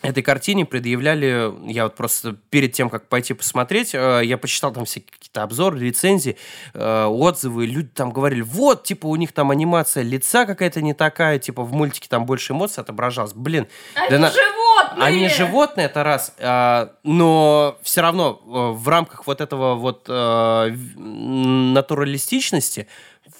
этой картине предъявляли, я вот просто перед тем, как пойти посмотреть, э, я почитал там все какие-то обзоры, рецензии, э, отзывы, люди там говорили, вот, типа, у них там анимация лица какая-то не такая, типа, в мультике там больше эмоций отображалось. Блин, Они да на- животные! они животные, это раз, а, но все равно э, в рамках вот этого вот натуралистичности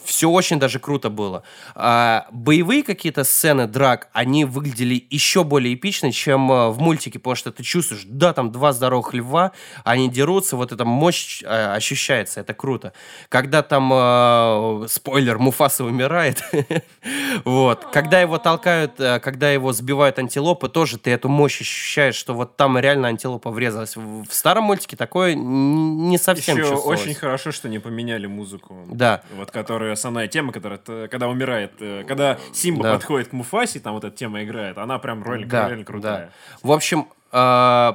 все очень даже круто было. А, боевые какие-то сцены драк, они выглядели еще более эпично, чем а, в мультике, потому что ты чувствуешь, да, там два здоровых льва, они дерутся, вот эта мощь а, ощущается, это круто. Когда там, а, спойлер, Муфаса умирает, [laughs] вот, когда его толкают, когда его сбивают антилопы, тоже ты эту мощь ощущаешь, что вот там реально антилопа врезалась. В, старом мультике такое не совсем Еще очень хорошо, что не поменяли музыку. Да. Вот которая основная тема, которая, когда умирает, э, когда Симба Да. подходит к Муфасе, там вот эта тема играет, она прям реально, Да, реально крутая. В общем, э,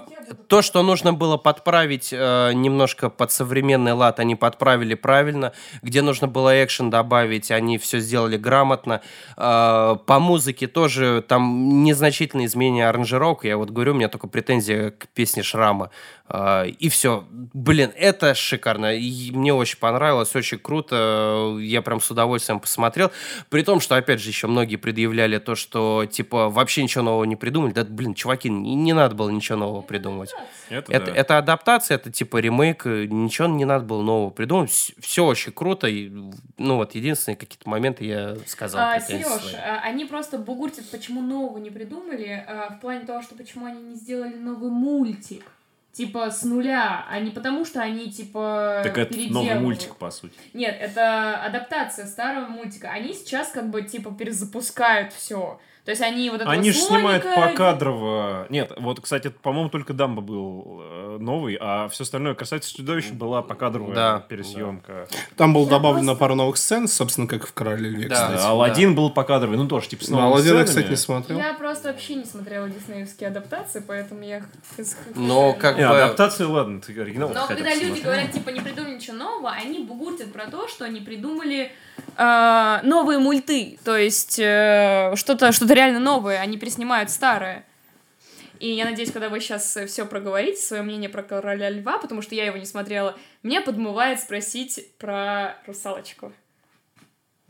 то, что нужно было подправить э, немножко под современный лад, они подправили правильно. Где нужно было экшен добавить, они все сделали грамотно. Э, по музыке тоже там незначительные изменения аранжировок. Я вот говорю, у меня только претензия к песне Шрама. Э, и все. Блин, это шикарно. И мне очень понравилось, очень круто. Я прям с удовольствием посмотрел. При том, что, опять же, еще многие предъявляли то, что, типа, вообще ничего нового не придумали. Да, блин, чуваки, не, не надо было ничего нового придумывать. Это, Это, да. это адаптация, это типа ремейк, ничего не надо было нового придумать. Все очень круто. И, ну вот, единственные какие-то моменты я сказал. А, Сереж, свои. а, они просто бугуртят, почему нового не придумали, а, в плане того, что почему они не сделали новый мультик. Типа с нуля, а не потому, что они типа Так это новый мультик, по сути. Нет, это адаптация старого мультика. Они сейчас как бы типа перезапускают все. То есть они вот этого Они же снимают покадрово. Нет, вот, кстати, по-моему, только Дамба был э, новый, а все остальное касается чудовища была покадровая Да, пересъемка. Там было Я добавлено просто- пару новых сцен, собственно, как в «Короле Льве», Да. кстати. Да, Алладин был покадровый, ну тоже типа с новыми Алладина, сценами. кстати, не смотрел. Я просто вообще не смотрела диснеевские адаптации, поэтому я... Но как Не, бы- адаптация, ладно, ты оригинал Но когда люди посмотри. говорят, типа, не придумали ничего нового, они бугуртят про то, что они придумали э, новые мульты. То есть э, что-то что реально новое, они переснимают старое. И я надеюсь, когда вы сейчас все проговорите, свое мнение про короля льва, потому что я его не смотрела, меня подмывает спросить про русалочку.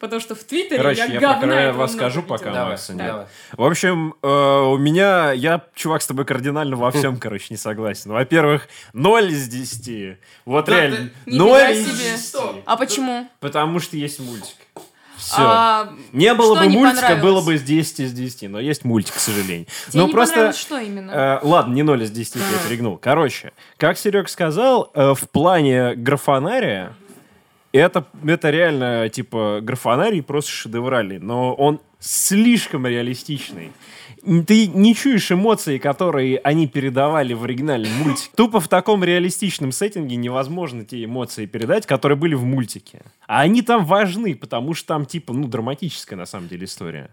Потому что в Твиттере Короче, я, я про говна короля этого много скажу, пока Давай, Макса нет. давай. В общем, э, у меня, я, чувак, с тобой кардинально во всем, короче, не согласен. Во-первых, 0 из 10. Вот Да реально, 0 из себе. 10. А почему? Потому что есть мультик. Все. А, не было бы не мультика, было бы с 10 из 10, но есть мультик, к сожалению. тебе но не просто... что именно? Э, ладно, не 0 из 10 я перегнул. Короче, как Серег сказал, э, в плане графонария, это, это реально, типа, графонарий просто шедевральный, но он слишком реалистичный. Ты не чуешь эмоции, которые они передавали в оригинальном мультике. Тупо в таком реалистичном сеттинге невозможно те эмоции передать, которые были в мультике. А они там важны, потому что там, типа, ну, драматическая на самом деле история.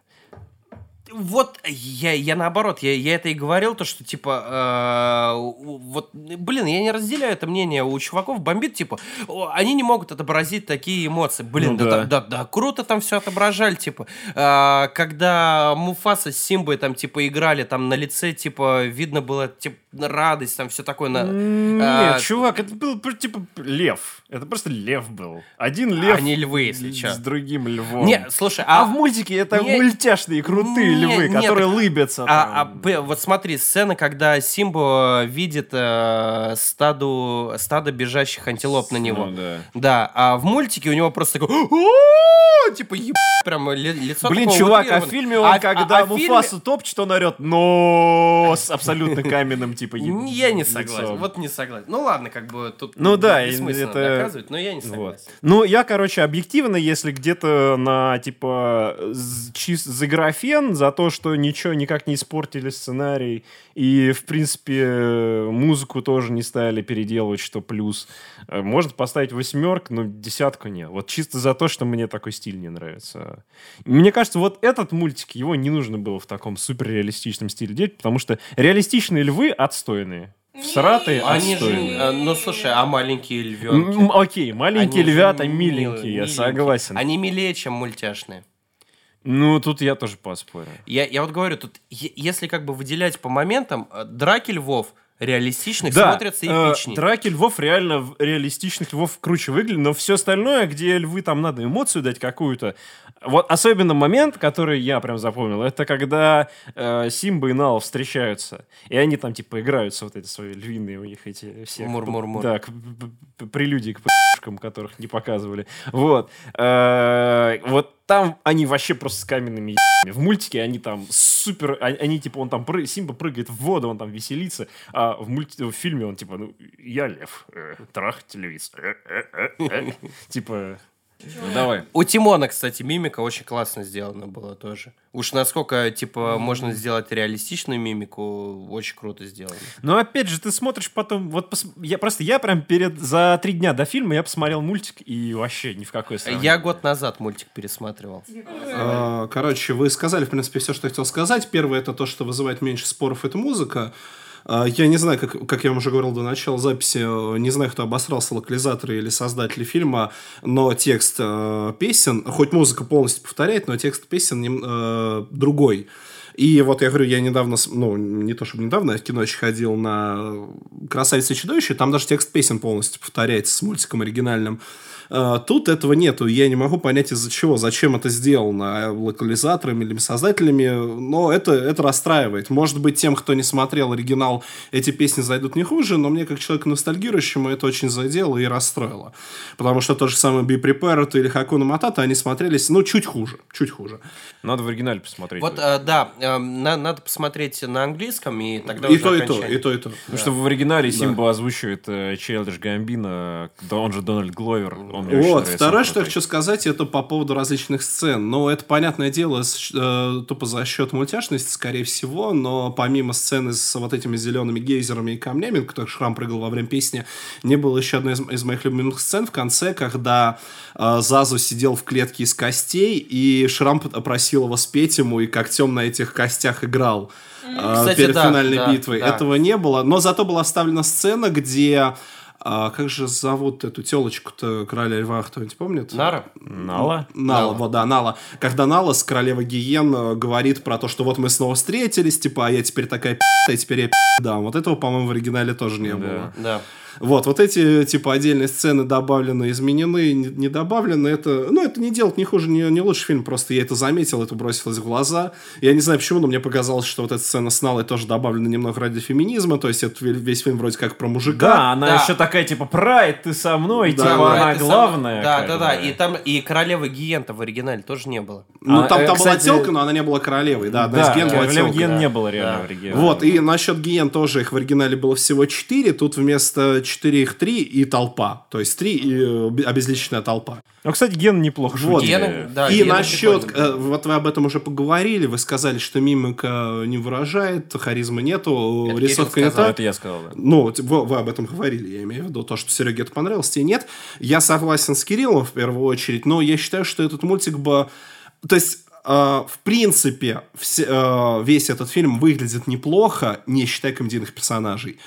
Вот я, я наоборот, я, я это и говорил, то, что типа, э, вот, блин, я не разделяю это мнение, у чуваков бомбит, типа, «О, они не могут отобразить такие эмоции. Блин, Ну да, да. да. Да, да, круто там все отображали, типа, Э, когда Муфаса с Симбой там, типа, играли, там на лице, типа, видно было, типа, радость, там все такое. На... Нет, а, чувак, это был типа лев. Это просто лев был. Один лев Они львы, если с чё. другим львом. Не, слушай, а, а, в мультике это не- мультяшные крутые Не, львы, нет, которые так- лыбятся. А, а, там. вот смотри, сцена, когда Симба видит э, стаду, стадо бежащих антилоп на него. Ну да. Да, а в мультике у него просто такой, типа, еб... прям ли- лицо Блин, чувак, а в фильме он, А- а- когда а Муфасу топчет, он орет, но с абсолютно каменным, типа, Я не согласен, лицом. вот не согласен. Ну ладно, как бы тут Ну да, бессмысленно это- доказывать, но я не Вот. согласен. Ну, я, короче, объективно, если где-то на, типа, з- чис- за графен, за то, что ничего никак не испортили сценарий, и, в принципе, музыку тоже не стали переделывать, что плюс, э, может поставить восьмерку, но десятку нет. Вот чисто за то, что мне такой стиль не нравится. Мне кажется, вот этот мультик, его не нужно было в таком суперреалистичном стиле делать, потому что реалистичные львы отстойные. Всратые Они же, отстойные. э, ну слушай, а маленькие львенки? М, Окей, маленькие Они же львята милые, миленькие, я миленькие. согласен. Они милее, чем мультяшные. Ну, тут я тоже поспорю. Я, я вот говорю, тут, е- если как бы выделять по моментам, э, драки львов реалистичных Да, смотрятся э, эпичнее. драки львов реально реалистичных львов круче выглядят, но все остальное, где львы там надо эмоцию дать какую-то. Вот особенно момент, который я прям запомнил, это когда э, Симба и Нал встречаются, и они там типа играются вот эти свои львиные у них эти все Мур-мур-мур. да, к- прелюдии к которых не показывали. Вот. Э, Вот там они вообще просто с каменными ебами. В мультике они там супер... Они, они, типа, он там... пры- Симба прыгает в воду, он там веселится. А в, мульти... в фильме он типа, ну, я лев. э, трах телевизор. э, э, э, э». Типа... ну, Давай. У Тимона, кстати, мимика очень классно сделана была тоже. Уж насколько, типа, можно сделать реалистичную мимику, очень круто сделано. Но опять же, ты смотришь потом... Вот пос- я просто... Я прям перед... За три дня до фильма я посмотрел мультик и вообще ни в какой сравнение. Я год назад мультик пересматривал. А, Короче, вы сказали, в принципе, все, что я хотел сказать. Первое, это то, что вызывает меньше споров, это музыка. А, Я не знаю, как, как я вам уже говорил до начала записи, э, не знаю, кто обосрался, локализаторы или создатели фильма, но текст э, песен, хоть музыка полностью повторяет, но текст песен э, другой. И вот я говорю, я недавно, ну, не то чтобы недавно, я в кино еще ходил на «Красавица и чудовище», там даже текст песен полностью повторяется с мультиком оригинальным. А, Тут этого нету, я не могу понять из-за чего, зачем это сделано, а, локализаторами или создателями, но это, это расстраивает. Может быть, тем, кто не смотрел оригинал, эти песни зайдут не хуже, но мне, как человеку ностальгирующему, это очень задело и расстроило. Потому что то же самое Be Prepared или Хакуна Матата, они смотрелись, ну, чуть хуже, чуть хуже. Надо в оригинале посмотреть. Вот, э, да, э, на- надо посмотреть на английском, и тогда И уже то, и то, и то, и то. Потому что в оригинале Симба озвучивает э, Чайлдиш Гамбина, да он же Дональд Гловер. Он Вот, нравится, второе, что я хочу сказать, это по поводу различных сцен. Но это, понятное дело, с- э, тупо за счет мультяшности, скорее всего, но помимо сцены с вот этими зелеными гейзерами и камнями, кто Шрам прыгал во время песни, не было еще одной из, из моих любимых сцен в конце, когда э, Зазу сидел в клетке из костей, и Шрам п- просил его спеть ему, и когтем на этих костях играл. э, Кстати, перед да, финальной да, битвой. да. Этого не было. Но зато была вставлена сцена, где а, как же зовут эту телочку-то короля льва, кто-нибудь помнит? Нара? Нала? Нала, Нала. вот, да, Нала. Когда Нала с королевой Гиен э, говорит про то, что вот мы снова встретились, типа, а я теперь такая пи***, и теперь я пи*** дам. Вот этого, по-моему, в оригинале тоже не было. Да. Вот, вот эти, типа, отдельные сцены добавлены, изменены, не, не добавлены, это, ну, это не делает ни хуже, не, не лучше фильм, просто я это заметил, это бросилось в глаза. Я не знаю почему, но мне показалось, что вот эта сцена с Налой тоже добавлена немного ради феминизма, то есть это ве- весь фильм вроде как про мужика. Да, она Да. еще такая, типа, прайд, ты со мной, Да, типа, да, она главная. Да, как да, да. бы. И там и королевы Гиента в оригинале тоже не было. Ну, А, там, э, там была кстати, телка, но она не была королевой, да, одна Да, из Ген была. Ген да. не было реально Да. в оригинале. Вот, и насчет Гиен тоже их в оригинале было всего 4, тут вместо 4 их 3 и толпа. То есть 3 и э, обезличенная толпа. Ну, кстати, Ген неплохо Вот. Гены, да, и Гены насчет, прикольные э, вот вы об этом уже поговорили, вы сказали, что мимика не выражает, харизмы нету, Это рисовка не та. Это я сказал, да. Ну, вы, вы об этом говорили, я имею в виду то, что Сереге это понравилось, тебе нет. Я согласен с Кириллом в первую очередь, но я считаю, что этот мультик бы... То есть, э, в принципе, э, весь этот фильм выглядит неплохо, не считая комедийных персонажей.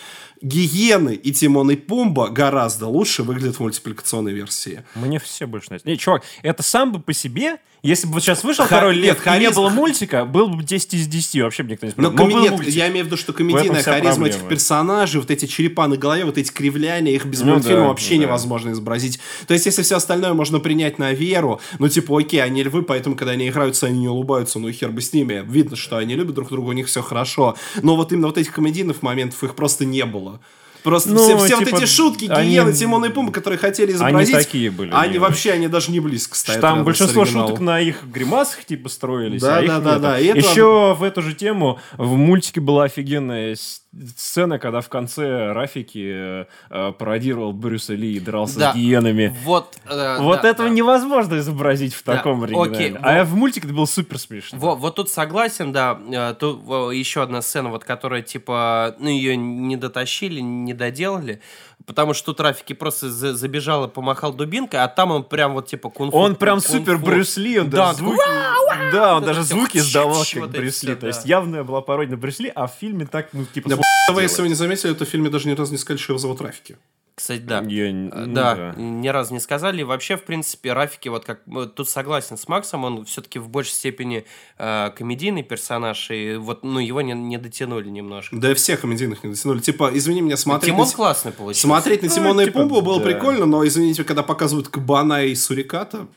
Гиены и Тимон и Пумба гораздо лучше выглядят в мультипликационной версии. Мне все больше нравится. Не, чувак, это сам бы по себе, если бы вот сейчас вышел Ха- Король нет, Лев, и не было мультика, был бы 10 из 10, вообще бы никто не Но, спрашивал. коми- нет, я имею в виду, что комедийная харизма этих проблема. персонажей, вот эти черепа на голове, вот эти кривляния, их без Ну мультфильма да, вообще да. невозможно изобразить. То есть, если все остальное можно принять на веру, ну, типа, окей, они львы, поэтому, когда они играются, они не улыбаются, ну, хер бы с ними. Видно, что они любят друг друга, у них все хорошо. Но вот именно вот этих комедийных моментов их просто не было. Просто Ну, все, все типа, вот эти шутки, они- гиены, Тимон и Пумба, которые хотели изобразить, такие были, они они- вообще, они даже не близко стоят. Там большинство шуток на их гримасах типа строились, Да, а да, да, да, Еще в эту же тему в мультике была офигенная сцена, когда в конце Рафики э, э, пародировал Брюса Ли и дрался Да. с гиенами. Вот, э, Вот да, этого да. невозможно изобразить в Да, таком окей, оригинале. А в мультике это было супер смешно. Во- вот тут согласен, да. Э, Тут еще одна сцена, вот которая типа, ну ее не дотащили, не доделали, потому что тут Рафики просто за- забежал и помахал дубинкой, а там он прям вот типа кунг-фу. Он прям кунг-фу. супер Брюс Ли, он Да, даже звуки, да, он Вот даже звуки вот издавал как вот Брюс Ли. То есть явная была пародия на Брюс Ли, а в фильме так, ну, типа, вы, если вы не заметили, это в фильме даже ни разу не сказали, что его зовут Рафики. Кстати, да. Я Э, ну да, ни разу не сказали. И Вообще, в принципе, Рафики, вот как э, тут согласен с Максом, он все-таки в большей степени э, комедийный персонаж, и вот, ну, его не, не дотянули немножко. Да и всех комедийных не дотянули. Типа, извини меня, смотреть... Тимон на классный получился. Смотреть на Ну, Тимона и типа, Пумбу было да. прикольно, но, извините, когда показывают Кабана и Суриката...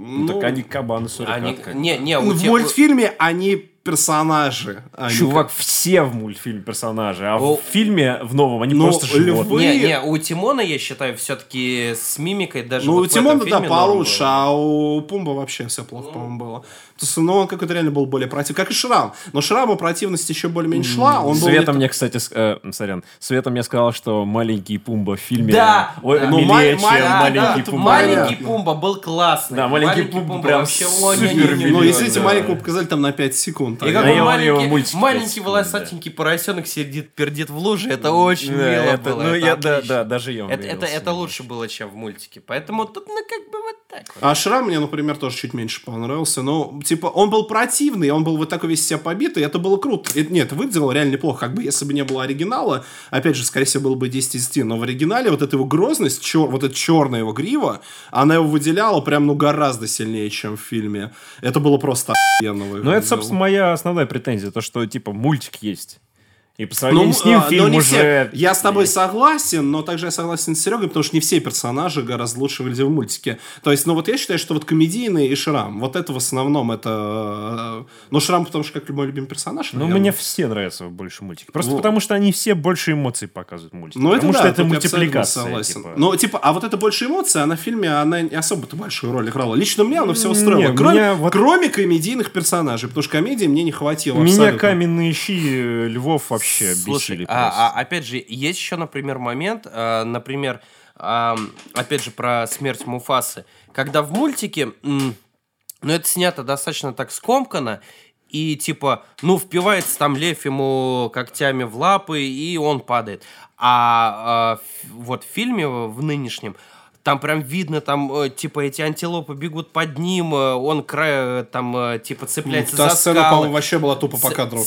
Ну, так они кабаны сурикат Они- не, не, у в Ти- мультфильме они персонажи. а не Чувак, все в мультфильме персонажи, а О. в фильме в новом они Ну, просто животные. львы- Не, не, у Тимона, я считаю, все-таки с мимикой даже Ну, вот у Тимона, да, получше, а у Пумба вообще все плохо, по-моему, было. То есть, ну, он какой-то реально был более против. Как и Шрам. Но Шраму противность еще более-менее шла. Он был Света не- мне, кстати, с- э, сорян, Света мне сказала, что маленький Пумба в фильме Да, ой, да. Ну, милее, ма- чем ма- да, маленький да, Пумба. Маленький. Пумба был классный. Да, маленький Пумба прям о, супер Ну, извините, да. маленького показали там на 5 секунд. И как А его маленький, мультики маленький волосатенький поросенок сидит, пердит в луже, это очень Да, мило это- было. Ну, это я, да, да, даже я Это, это, это лучше было, чем в мультике. Поэтому тут, ну, как бы вот так вот. А Шрам мне, например, тоже чуть меньше понравился. Но, типа, он был противный, он был вот такой весь себя побитый, это было круто. Это, нет, выглядело реально неплохо. Как бы, если бы не было оригинала, опять же, скорее всего, было бы 10 из 10. Но в оригинале вот эта его грозность, чер- вот эта черная его грива, она его выделяла прям, ну, гораздо сильнее, чем в фильме. Это было просто охуенно Ну, это, собственно, моя основная претензия, то, что, типа, мультик есть. И по сравнению Ну, с ним а, фильм не уже... все. Я с тобой согласен, но также я согласен с Серегой, потому что не все персонажи гораздо лучше выглядят в мультике. То есть, ну вот я считаю, что вот комедийный и Шрам, вот это в основном это... э, Ну, Шрам, потому что как мой любимый персонаж. Ну, мне все нравятся больше мультики. Просто Ну. потому, что они все больше эмоций показывают в мультике. Ну, это потому да, что это мультипликация. согласен. типа. Ну, типа, а вот эта больше эмоция, она в фильме, она не особо-то большую роль играла. Лично мне она все устроила. Не, кроме, вот- кроме комедийных персонажей, потому что комедии мне не хватило Меня абсолютно. каменные щи львов вообще Слушай, бесили а, а, опять же, есть еще, например, момент, а, например, ам, опять же, про смерть Муфасы. Когда в мультике, ну, это снято достаточно так скомканно, и типа, ну, впивается там лев ему когтями в лапы, и он падает. А, а, вот в фильме, в нынешнем, там прям видно, там, э, типа, эти антилопы бегут под ним, э, он край, э, там, типа, цепляется Та за сцена, скалы. по-моему, вообще была тупо по кадру. ц-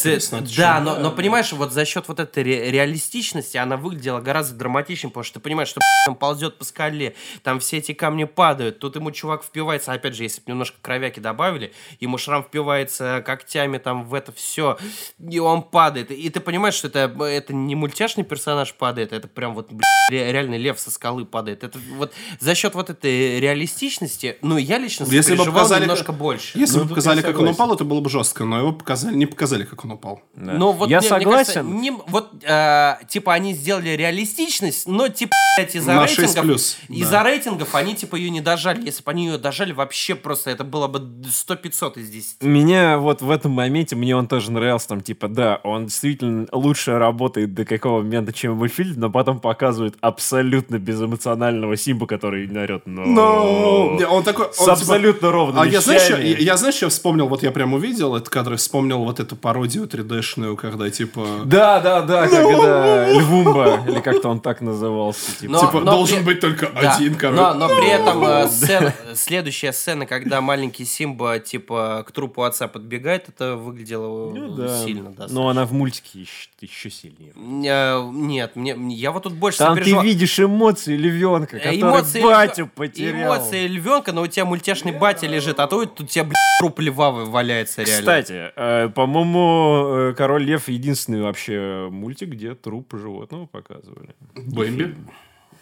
Да, но, но понимаешь, вот за счет вот этой ре- реалистичности она выглядела гораздо драматичнее, потому что ты понимаешь, что он ползет по скале, там все эти камни падают, тут ему чувак впивается, опять же, если бы немножко кровяки добавили, ему шрам впивается когтями там в это все, и он падает. И ты понимаешь, что это, это не мультяшный персонаж падает, это прям вот ре- реальный лев со скалы падает. Это вот за счет вот этой реалистичности, ну, я лично Если бы показали, немножко больше. Если Ну, бы показали, как он упал, это было бы жестко, но его показали, не показали, как он упал. Да. Ну, вот я мне- мне согласен. кажется, не- вот, э, типа, они сделали реалистичность, но, типа, блядь, из-за На рейтингов... 6 плюс, Из-за да. рейтингов они, типа, ее не дожали. Если бы они ее дожали, вообще просто это было бы 100-500 из 10. Меня вот в этом моменте, мне он тоже нравился, там, типа, да, он действительно лучше работает до какого момента, чем мультфильм, но потом показывает абсолютно безэмоционального Симба, который орет, но... Но не, он такой... он, С типа, абсолютно ровными А я знаешь, я, я знаешь, что вспомнил, вот я прям увидел этот кадр, вспомнил вот эту пародию 3D-шную, когда типа... Да, да, да, когда Львумба, или как-то он так назывался, типа. Но- Типа, но должен при- быть только Да, один, короче. но, но при этом э, сцена- следующая сцена, когда маленький Симба, типа, к трупу отца подбегает, это выглядело Ну э, да. сильно, да. Но она в мультике еще, еще сильнее. Э, Нет, мне, я вот тут больше Там ты сопереживал- видишь эмоции львенка, Э, который эмоции батю потерял. Эмоции львенка, но у тебя мультяшный батя лежит, а то тут у тебя, блядь, труп льва валяется реально. Кстати, э, по-моему, э, Король Лев единственный вообще мультик, где труп животного показывали. Бэмби.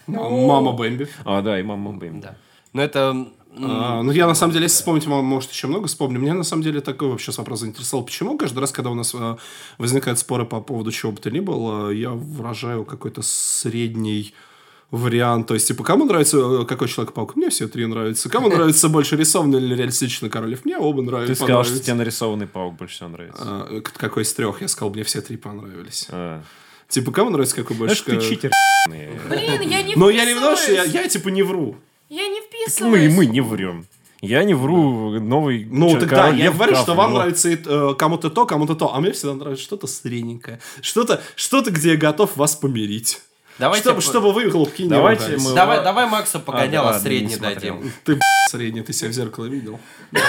М- Мама Бэмби. А, да, и мама Бэмби. Да. Но это... А, ну, я на самом деле, если вспомнить, мо- может, еще много вспомню. Меня на самом деле такой вообще вопрос заинтересовал. Почему каждый раз, когда у нас э, возникают споры по поводу чего бы то ни было, я выражаю какой-то средний вариант. То есть, типа, кому нравится э, какой Человек-паук? Мне все три нравятся. Кому [laughs] нравится больше рисованный или реалистичный Король? Мне оба нравятся. Ты сказал, что тебе нарисованный паук больше всего нравится. А, к- какой из трех? Я сказал, мне все три понравились. А. Типа, кому нравится какой больше? что ты читер. Блин, я не Но я не что я, я, типа не вру. Я не Мы, вписываюсь. мы не врем. Я не вру, новый Ну, чё, тогда я говорю, что вам нравится э, кому-то то, кому-то то, а мне всегда нравится что-то средненькое. Что-то, что-то, где я готов вас помирить. Давайте чтобы, по- чтобы вы хлопки не Давайте мы- Давай, давай Максу погоняла ладно, средний дадим. Ты, б***ь, средний, ты себя в зеркало видел? [laughs]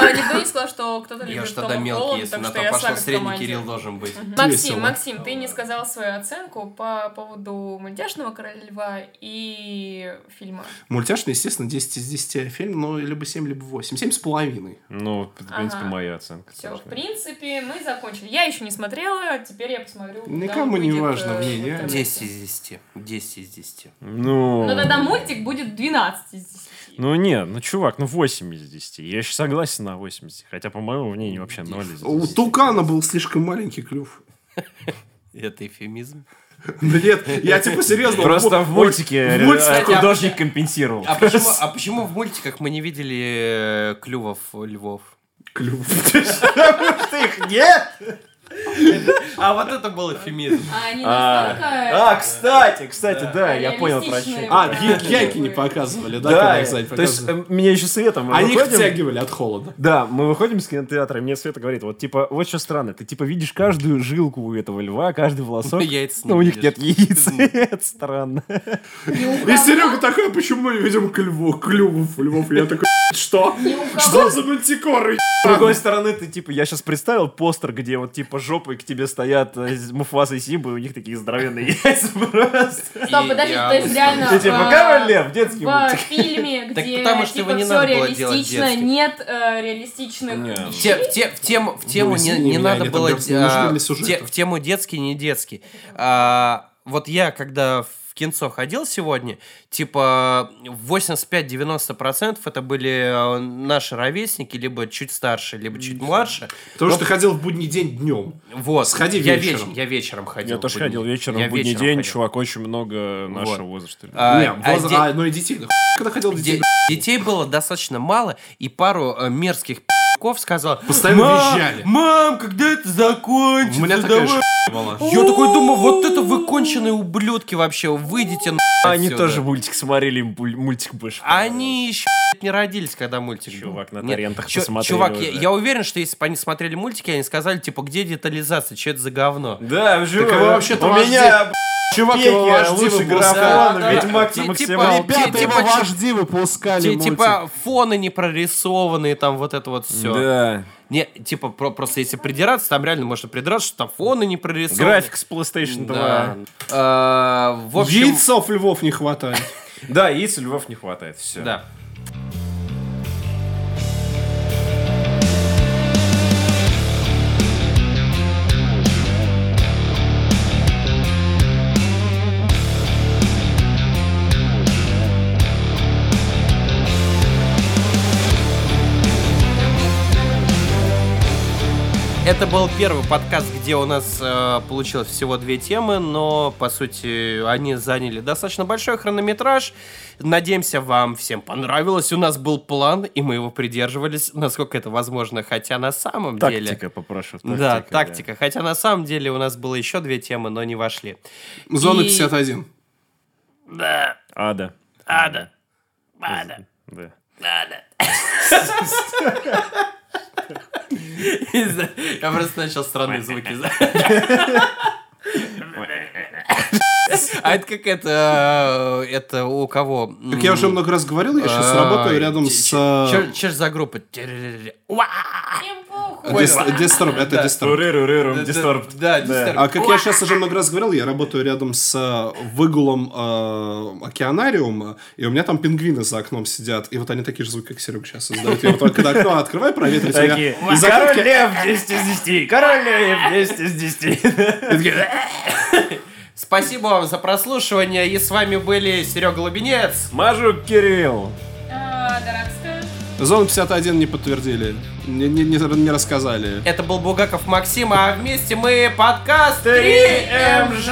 А, никто не сказал, что кто-то Я любит тогда Тома мелкий, если на что то я пошло, средний. Кирилл должен быть. Максим. Максим, ты не сказал свою оценку по поводу «Мультяшного короля льва» и фильма. Мультяшный, естественно, 10 из 10 фильм, но либо 7, либо 8. 7 с половиной. Ну, в принципе, Ага. моя оценка. Все, в принципе, мы закончили. Я еще не смотрела, теперь я посмотрю. Никому не важно э, мнение. интернете. 10 из 10. 10 из 10. Ну, Но тогда мультик будет 12 из 10. Ну нет, ну чувак, ну 8 из 10. Я еще согласен на 8 из 10. Хотя, по моему мнению, вообще 0 из 10. У Тукана был слишком маленький клюв. Это эфемизм. [laughs] Ну нет, я типа серьезно. Просто в мультике в мультике- художник компенсировал. А почему, а почему в мультиках мы не видели э, клювов львов? Клюв. [laughs] их нет? А вот это был эфемизм. А А, а, кстати, кстати, да, я понял про что. А, яйки не показывали, да? Да, то есть показывали? э, меня еще Света, мы Они их втягивали от холода. Да, мы выходим из кинотеатра, и мне Света говорит, вот типа, вот что странно, ты типа видишь каждую жилку у этого льва, каждый волосок, [laughs] не но у них нет яиц, [laughs] это странно. И Серега такой, почему мы не видим клювов, клювов, львов? И я такой, что? Что за мантикоры? С другой стороны, ты типа, я сейчас представил постер, где вот типа жопой к тебе стоят э, Муфаса и Симба, и у них такие здоровенные [laughs] яйца просто. Стоп, подожди, то есть реально... Ты типа, в- король лев, детский В фильме, [laughs] где типа все реалистично, нет э, реалистичных. В, те- в те- в тему, не, надо было... а, в тему детский, не детский. А, вот я, когда в кинцо ходил сегодня, типа 85-90% это были э, наши ровесники, либо чуть старше, либо чуть младше. Потому что ты ходил в будний день днем. Вот. Сходи я вечером. веч- я вечером ходил. Я тоже в будни- ходил вечером я в будний вечером день, ходил. чувак, очень много нашего возраста. А, Не, а возра- де- а, ну и детей. да Когда ходил детей? Де- детей было достаточно мало, и пару э, мерзких пи***ков сказал Постоянно «Мам, визжали». Мам, когда это закончится? У меня такая Давай». была. Я такой думаю, вот это вы конченые ублюдки вообще, выйдите на Они отсюда. тоже мультик смотрели, им мультик больше. Они еще не родились, когда мультик был. Чувак, на Нет, торрентах чу- посмотрели Чувак, я, уже. я уверен, что если бы они смотрели мультики, они сказали, типа, где детализация, что это за говно? Да, Так его вообще-то у вожди- меня Чувак, пеки, его вожди лучший выпускали. графон, Да, да, Ведьмак да. на Ти- максималке. типа, Ребята, типа, его вожди выпускали. Типа фоны не прорисованные, там вот это вот все. Да. Не, типа, про- просто если придираться, там реально можно придираться, что там фоны не прорисованы. График с PlayStation 2. Да. А, в общем, Яйцов львов не хватает. Да, яиц львов не хватает, все. Да. Это был первый подкаст, где у нас э, получилось всего две темы, но, по сути, они заняли достаточно большой хронометраж. Надеемся, вам всем понравилось. У нас был план, и мы его придерживались, насколько это возможно. Хотя на самом деле... Тактика, попрошу. да, тактика. Хотя на самом деле у нас было еще две темы, но не вошли. Зона И- 51. Да, Ада. ада, ада, Да. ада. [laughs] Я просто начал странные звуки. [laughs] А это как это... э, Это у кого? Как я уже много раз говорил, я сейчас работаю рядом с... э, Че за группа? Уа! Им похуй. Дис- Disturb, это. Рурырурырум, Disturbed. Да. А как я сейчас уже много раз говорил, я работаю рядом с э, выгулом э, океанариума, и у меня там пингвины за окном сидят, и вот они такие же звуки, как Серега сейчас создает. Я вот когда окно открываю, проветрить, Такие, король лев 10 из 10, король лев 10 из 10. Спасибо вам за прослушивание. И с вами были Серега Лубенец. Мажук Кирилл. А, Даракская. Зону 51 не подтвердили, не, не, не, не рассказали. Это был Бугаков Максим, а вместе мы подкаст 3МЖ.